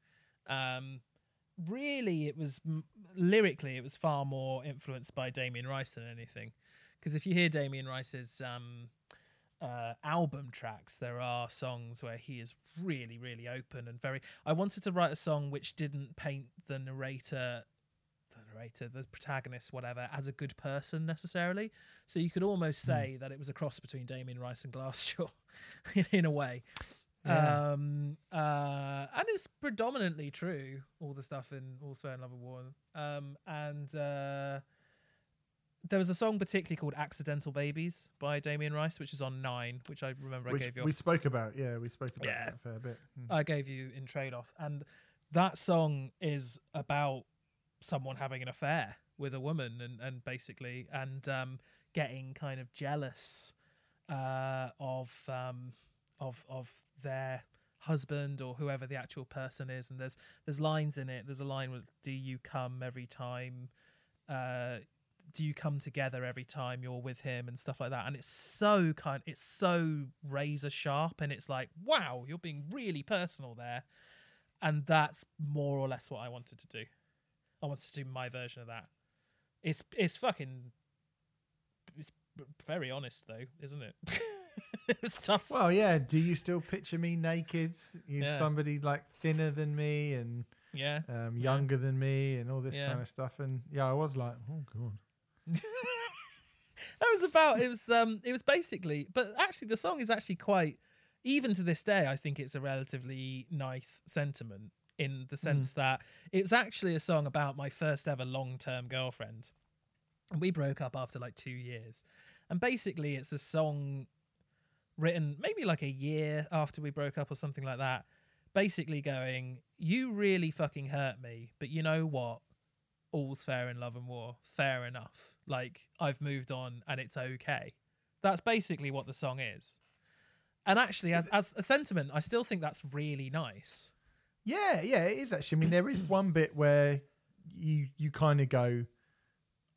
Really it was m- lyrically it was far more influenced by Damien Rice than anything. Because if you hear Damien Rice's um uh, album tracks there are songs where he is really really open and very I wanted to write a song which didn't paint the narrator the narrator the protagonist whatever as a good person necessarily. So you could almost say that it was a cross between Damien Rice and Glassjaw [LAUGHS] in a way Yeah. um, uh, and it's predominantly true, all the stuff in All's Fair in Love and War. Um, and uh, there was a song particularly called Accidental Babies by Damien Rice, which is on Nine, which I remember I gave you. we off- spoke about. Yeah, we spoke about Yeah. that a fair bit. Mm. I gave you in trade off. And that song is about someone having an affair with a woman and, and basically and um, getting kind of jealous uh, of um, of of their husband or whoever the actual person is and there's there's lines in it. There's a line with do you come every time uh do you come together every time you're with him? and stuff like that. And it's so kind it's so razor sharp and it's like wow you're being really personal there. And that's more or less what i wanted to do. I wanted to do my version of that. It's it's fucking it's very honest though isn't it [LAUGHS] [LAUGHS] it's tough Well, yeah. Do you still picture me naked? You Yeah. somebody like thinner than me and yeah um, Yeah. younger than me and all this Yeah. kind of stuff. And yeah, I was like, oh god. [LAUGHS] that was about it was um it was basically but actually the song is actually quite even to this day i think it's a relatively nice sentiment in the sense that it was actually a song about my first ever long-term girlfriend and we broke up after like two years and basically it's a song written maybe like a year after we broke up or something like that basically going you really fucking hurt me but you know what all's fair in love and war. Fair enough. Like I've moved on and it's okay. That's basically what the song is. And actually, as, as a sentiment, I still think that's really nice. Yeah, yeah, it is actually. I mean, there is one bit where you you kind of go,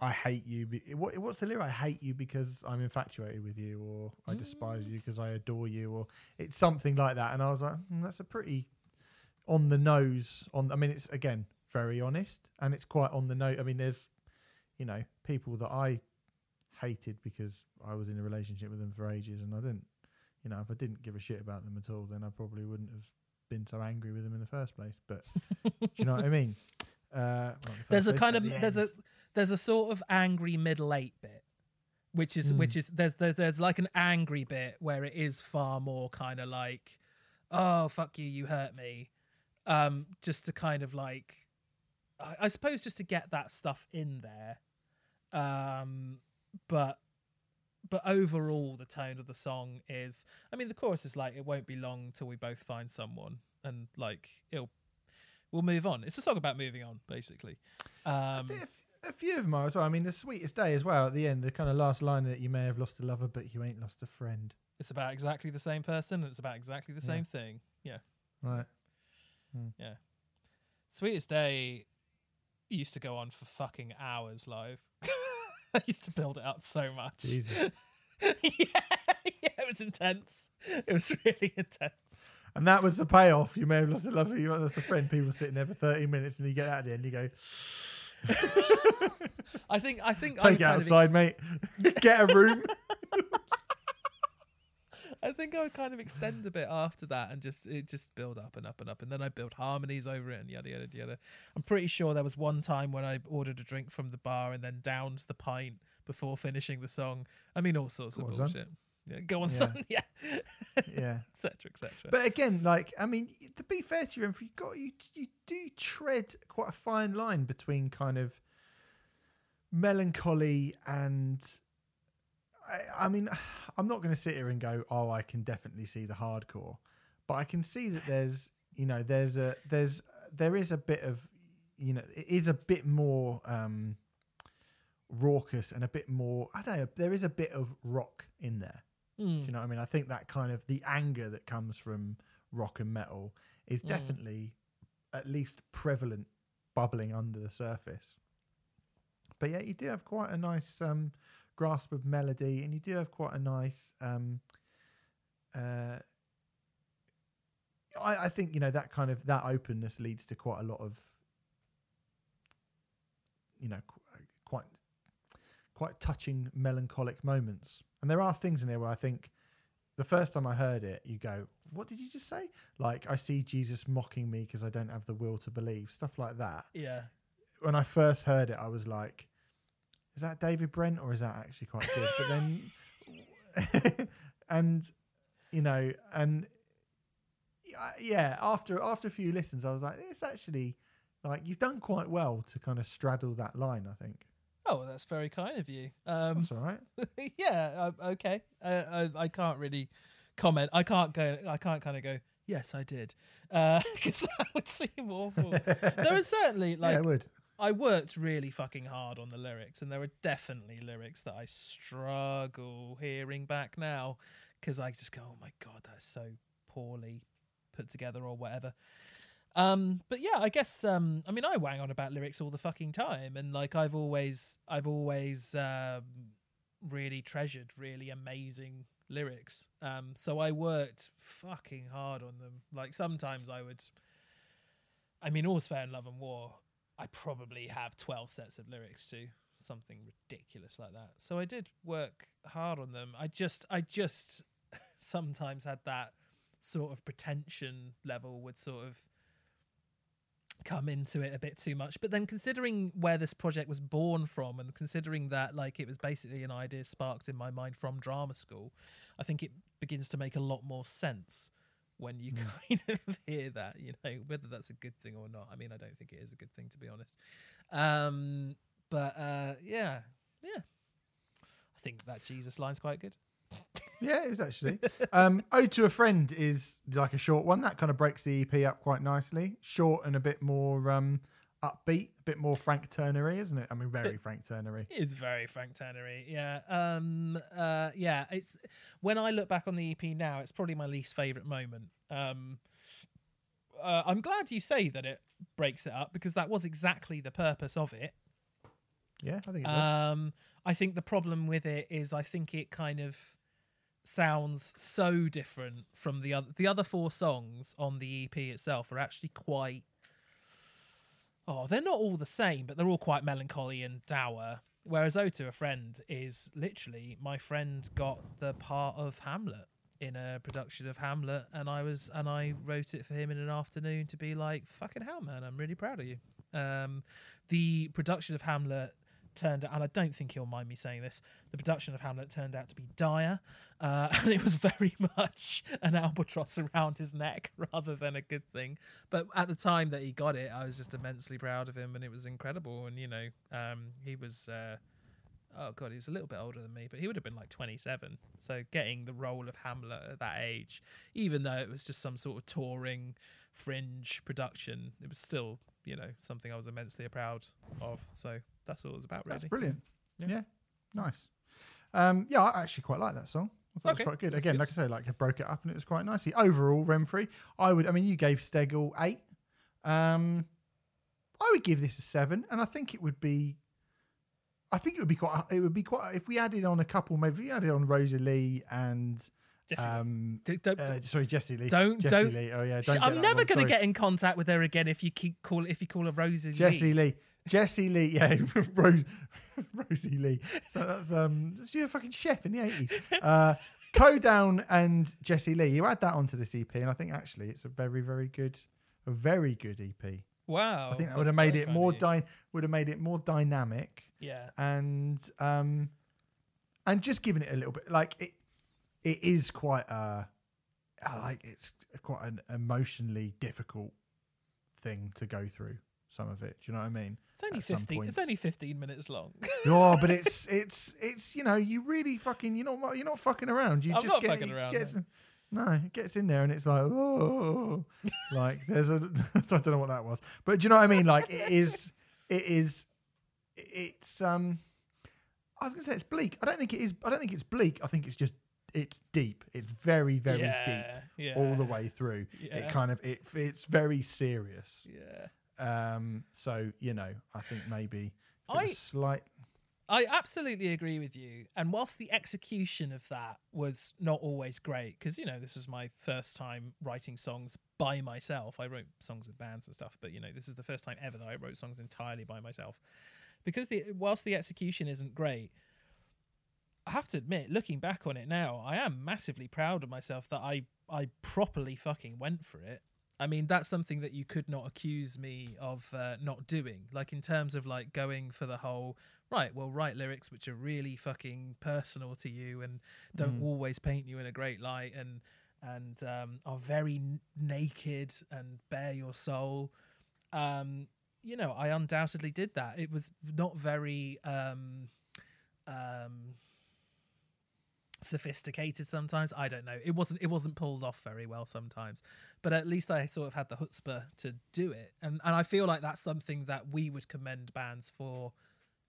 "I hate you." be- What what's the lyric? I hate you because I'm infatuated with you, or I despise you because I adore you, or it's something like that. And I was like, hmm, "That's a pretty on the nose." On I mean, it's again very honest, and it's quite on the note. I mean, there's you know people that I hated because I was in a relationship with them for ages, and I didn't. You know, if I didn't give a shit about them at all, then I probably wouldn't have been so angry with them in the first place. But do you know what I mean? [LAUGHS] Uh, well, the There's a kind of the there's a. there's a sort of angry middle eight bit, which is Mm. which is there's there, there's like an angry bit where it is far more kind of like, oh fuck you, you hurt me, um, just to kind of like, I, I suppose just to get that stuff in there, um, but but overall the tone of the song is i mean the chorus is like it won't be long till we both find someone and like it'll we'll move on it's a song about moving on basically um a few of them are as well. I mean, the sweetest day as well at the end, the kind of last line that you may have lost a lover, but you ain't lost a friend. it's about exactly the same person and it's about exactly the Yeah. same thing yeah Right. Hmm. Yeah. Sweetest day used to go on for fucking hours live [LAUGHS] i used to build it up so much Jesus. [LAUGHS] yeah, yeah, it was intense. It was really intense. And that was the payoff. You may have lost a lover, you might have lost a friend. People sitting there for 30 minutes and you get out at the end, you go, I think I think take it outside, ex- mate. [LAUGHS] get a room. I think I would kind of extend a bit after that and just it just build up and up and up, and then I build harmonies over it and yada yada yada. I'm pretty sure there was one time when I ordered a drink from the bar and then downed the pint before finishing the song. I mean, all sorts Go of on, son. Yeah, go on, Yeah. son. [LAUGHS] Yeah, yeah. [LAUGHS] etc. etc. But again, like I mean, to be fair to you, Renfrew, you got you you do tread quite a fine line between kind of melancholy and I, I mean, [SIGHS] I'm not going to sit here and go, oh, I can definitely see the hardcore, but I can see that there's you know there's a there's there is a bit of you know it is a bit more um raucous and a bit more I don't know there is a bit of rock in there do Mm. you know what I mean? I think that kind of the anger that comes from rock and metal is Mm. definitely at least prevalent, bubbling under the surface. But yeah, you do have quite a nice um, grasp of melody, and you do have quite a nice. Um, uh, I, I think you know that kind of that openness leads to quite a lot of, you know, qu- quite quite touching melancholic moments. And there are things in there where I think the first time I heard it, you go, "What did you just say?" Like I see Jesus mocking me because I don't have the will to believe, stuff like that. Yeah. When I first heard it, I was like, "Is that David Brent or is that actually quite good?" but then, [LAUGHS] and you know, and yeah, yeah, after after a few listens, I was like, "It's actually." Like you've done quite well to kind of straddle that line, I think. Oh, well, that's very kind of you. Um, That's all right. [LAUGHS] yeah. Uh, okay. Uh, I, I can't really comment. I can't go. I can't kind of go. Yes, I did, [LAUGHS] because that would seem awful. there are certainly like [LAUGHS] yeah, it would. I worked really fucking hard on the lyrics, and there are definitely lyrics that I struggle hearing back now because I just go, "Oh my god, that's so poorly put together," or whatever. Um, but yeah, I guess um, I mean I wang on about lyrics all the fucking time, and like I've always, I've always um, really treasured really amazing lyrics. Um, so I worked fucking hard on them. Like sometimes I would. I mean, all's fair in love and war. I probably have 12 sets of lyrics to something ridiculous like that. So I did work hard on them. I just I just [LAUGHS] sometimes had that sort of pretension level would sort of come into it a bit too much. But then considering where this project was born from and considering that like it was basically an idea sparked in my mind from drama school, I think it begins to make a lot more sense when you [LAUGHS] kind of hear that, you know, whether that's a good thing or not. I mean, I don't think it is a good thing to be honest. Um, but uh, yeah, yeah. I think that Jesus line's quite good. Yeah, it is actually. um, [LAUGHS] Ode to a Friend is like a short one that kind of breaks the EP up quite nicely. Short and a bit more um, upbeat, a bit more Frank Turnery, isn't it? I mean, very Frank Turnery. It is very Frank Turnery. yeah. Um, uh, yeah. It's when I look back on the EP now, it's probably my least favorite moment. Um, uh, I'm glad you say that it breaks it up because that was exactly the purpose of it. Yeah, I think it does. Um, I think the problem with it is I think it kind of sounds so different from the other. The other four songs on the EP itself are actually quite. Oh, they're not all the same, but they're all quite melancholy and dour. Whereas "Oh to a Friend" is literally my friend got the part of Hamlet in a production of Hamlet, and I was and I wrote it for him in an afternoon to be like, "Fucking hell, man! I'm really proud of you." Um, the production of Hamlet turned and I don't think he'll mind me saying this, the production of Hamlet turned out to be dire, uh, [LAUGHS] and it was very [LAUGHS] much an albatross around his neck [LAUGHS] rather than a good thing. But at the time that he got it, I was just immensely proud of him, and it was incredible. And you know, um, he was. Uh, Oh god, he's a little bit older than me, but he would have been like 27. So getting the role of Hamlet at that age, even though it was just some sort of touring fringe production, it was still, you know, something I was immensely proud of. So that's all it was about, really. That's brilliant. Yeah. Yeah, nice. Um, yeah, I actually quite like that song. I thought Okay, it was quite good. that's Again, good. like I say, like I broke it up and it was quite nicely. Overall, Renfrey, I would. I mean, you gave Stegel eight. Um, I would give this a seven, and I think it would be. I think it would be quite. It would be quite if we added on a couple. Maybe we added on Rosalie and Jessie Lee. Um, D- don't, uh, sorry, Jessie Lee. Don't- Jessie don't- Lee. Oh yeah, don't I'm never going to get in contact with her again if you keep call if you call her Rosie Jessie Lee. Lee. Jessie Lee. Yeah, [LAUGHS] Rose, Rosie Lee. So that's um, she's a fucking chef in the eighties. Uh, Codown and Jessie Lee. You add that onto this EP, and I think actually it's a very, very good, a very good EP. Wow, I think that would have made it more dy- would have made it more dynamic Yeah, and um and just giving it a little bit like it it is quite a I like it's quite an emotionally difficult thing to go through some of it do you know what i mean? It's only at fifteen. It's only fifteen minutes long. [LAUGHS] oh but [LAUGHS] it's it's it's you know you really fucking you're not you're not fucking around. You I'm just not get fucking around, gets, no it gets in there and it's like oh. [LAUGHS] Like there's a i don't know what that was. But do you know what i mean? Like it is it is it's um i was gonna say it's bleak. I don't think it is i don't think it's bleak. I think it's just it's deep. It's very very deep yeah, yeah, all the way through. Yeah. it kind of it it's very serious. Yeah, um so you know i think maybe I- slight I absolutely agree with you. And whilst the execution of that was not always great, because you know this is my first time writing songs by myself. I wrote songs with bands and stuff, but you know this is the first time ever that I wrote songs entirely by myself. Because the whilst the execution isn't great, I have to admit, looking back on it now, I am massively proud of myself that I I properly fucking went for it. I mean, that's something that you could not accuse me of uh, not doing. Like in terms of like going for the whole right. Well, write lyrics which are really fucking personal to you and don't Mm. always paint you in a great light and and um, are very n- naked and bare your soul. Um, you know, I undoubtedly did that. It was not very um, um, sophisticated sometimes. I don't know. It wasn't. It wasn't pulled off very well sometimes. But at least I sort of had the chutzpah to do it, and and I feel like that's something that we would commend bands for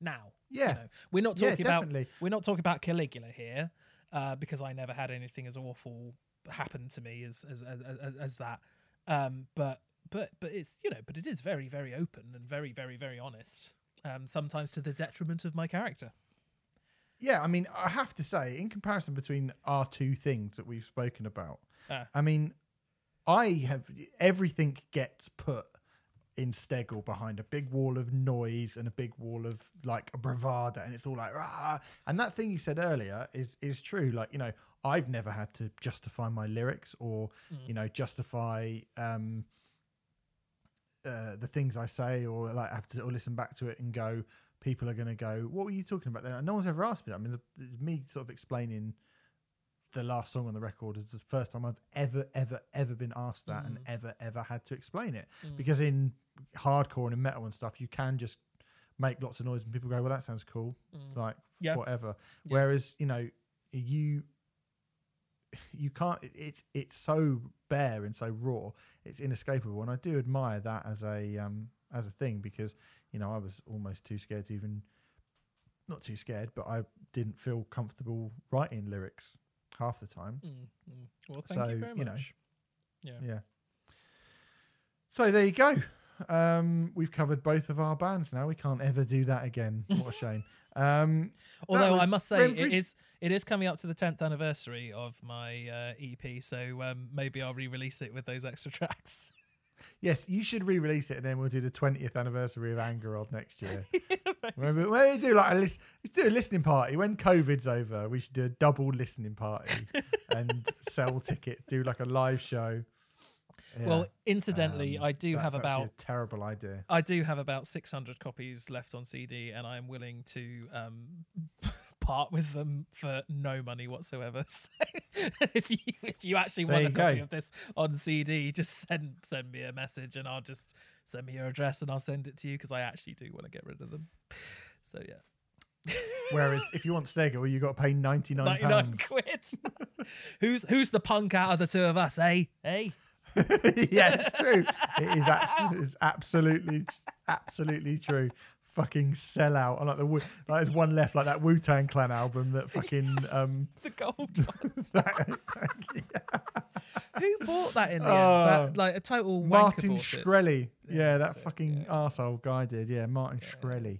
now. you Yeah. know. we're not Yeah, talking about we're not talking about Caligula here, uh, because I never had anything as awful happen to me as as as, as, as that. Um, but but but it's you know, but it is very very open and very very very honest. Um, sometimes to the detriment of my character. Yeah, I mean, I have to say, in comparison between our two things that we've spoken about, Ah. I mean, I have everything gets put in Stegel behind a big wall of noise and a big wall of like a bravado, and it's all like, Rah! and that thing you said earlier is is true. Like, you know, I've never had to justify my lyrics or Mm. you know justify um uh, the things I say, or like have to or listen back to it and go, people are going to go, "What were you talking about?" Then no one's ever asked me. that. I mean, the, the- me sort of explaining the last song on the record is the first time I've ever, ever, ever been asked that, and Mm. ever, ever had to explain it. Mm. Because in hardcore and in metal and stuff, you can just make lots of noise, and people go, "Well, that sounds cool," Mm. like Yeah. whatever. Yeah. Whereas you know, you you can't. It, it it's so bare and so raw. It's inescapable, and I do admire that as a um as a thing because you know I was almost too scared to even not too scared, but I didn't feel comfortable writing lyrics half the time. Mm, mm. Well, thank So, you very you know, much. yeah. Yeah. So there you go. Um, we've covered both of our bands now. We can't ever do that again. What a [LAUGHS] shame. Um, Although I must say, Renfrew- it is it is coming up to the tenth anniversary of my uh, EP, so um, maybe I'll re-release it with those extra [LAUGHS] tracks. Yes, you should re-release it, and then we'll do the twentieth anniversary of Angerod next year. when, we, when we do like a list, let's do a listening party when COVID's over. We should do a double listening party [LAUGHS] and sell tickets. Do like a live show. Yeah. Well, incidentally, Um, I do have about a terrible idea. I do have about 600 copies left on CD, and I am willing to um, part with them for no money whatsoever. [LAUGHS] So if you if you actually want There a you copy go. of this on CD, just send send me a message, and I'll just send me your address, and I'll send it to you because I actually do want to get rid of them. So yeah, Whereas if you want Stego, you got to pay ninety nine 99 pounds. [LAUGHS] quid. [LAUGHS] who's who's the punk out of the two of us, eh? Eh? yeah, it's true. It is, abs- it's absolutely, absolutely true. Fucking sell out. I like the like there's one left, like that Wu Tang Clan album that fucking [LAUGHS] um. The gold. [LAUGHS] that- yeah. Who bought that in the Oh. end? That, like a total Martin. Shkreli. Yeah, Yeah, that that's it, fucking yeah. arsehole guy did. Yeah, Martin Shkreli.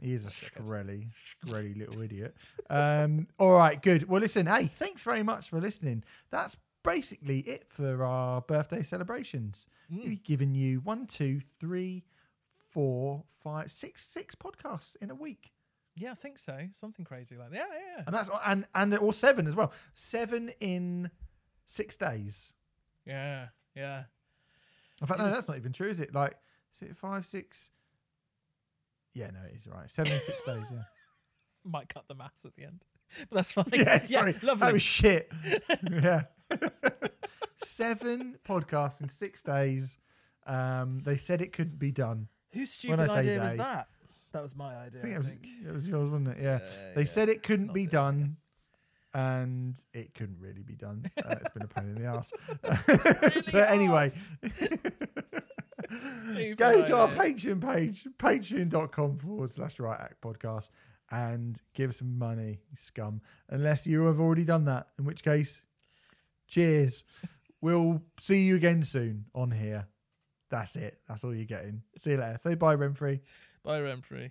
He is a screlly, screlly little idiot. Um, [LAUGHS] all right, good. Well, listen, hey, thanks very much for listening. That's basically it for our birthday celebrations. Mm. We've given you one, two, three, four, five, six, six podcasts in a week, Yeah, I think so. Something crazy like that. Yeah, yeah. and that's and and or seven as well. Seven in six days. Yeah, yeah. In fact, It no, that's not even true, is it? Like is it five, six. Yeah, no, it is right. Seven in six days. Yeah. [LAUGHS] Might cut the maths at the end, but that's fine. [LAUGHS] yeah, sorry. lovely. That was shit. yeah. [LAUGHS] Seven podcasts in six days. Um, they said it couldn't be done. Whose stupid idea was that? That was my idea. I think I it was, think. it was yours, wasn't it? Yeah. They yeah. said it couldn't Not be done, and it couldn't really be done. [LAUGHS] Uh, it's been a pain in the ass. [LAUGHS] [LAUGHS] But anyway, go to our. Patreon page, patreon.com forward slash riot act podcast, and give some money, scum. Unless you have already done that, in which case, cheers. we'll see you again soon on here. That's it. That's all you're getting. See you later. Say bye, Renfrey. Bye, Renfrey.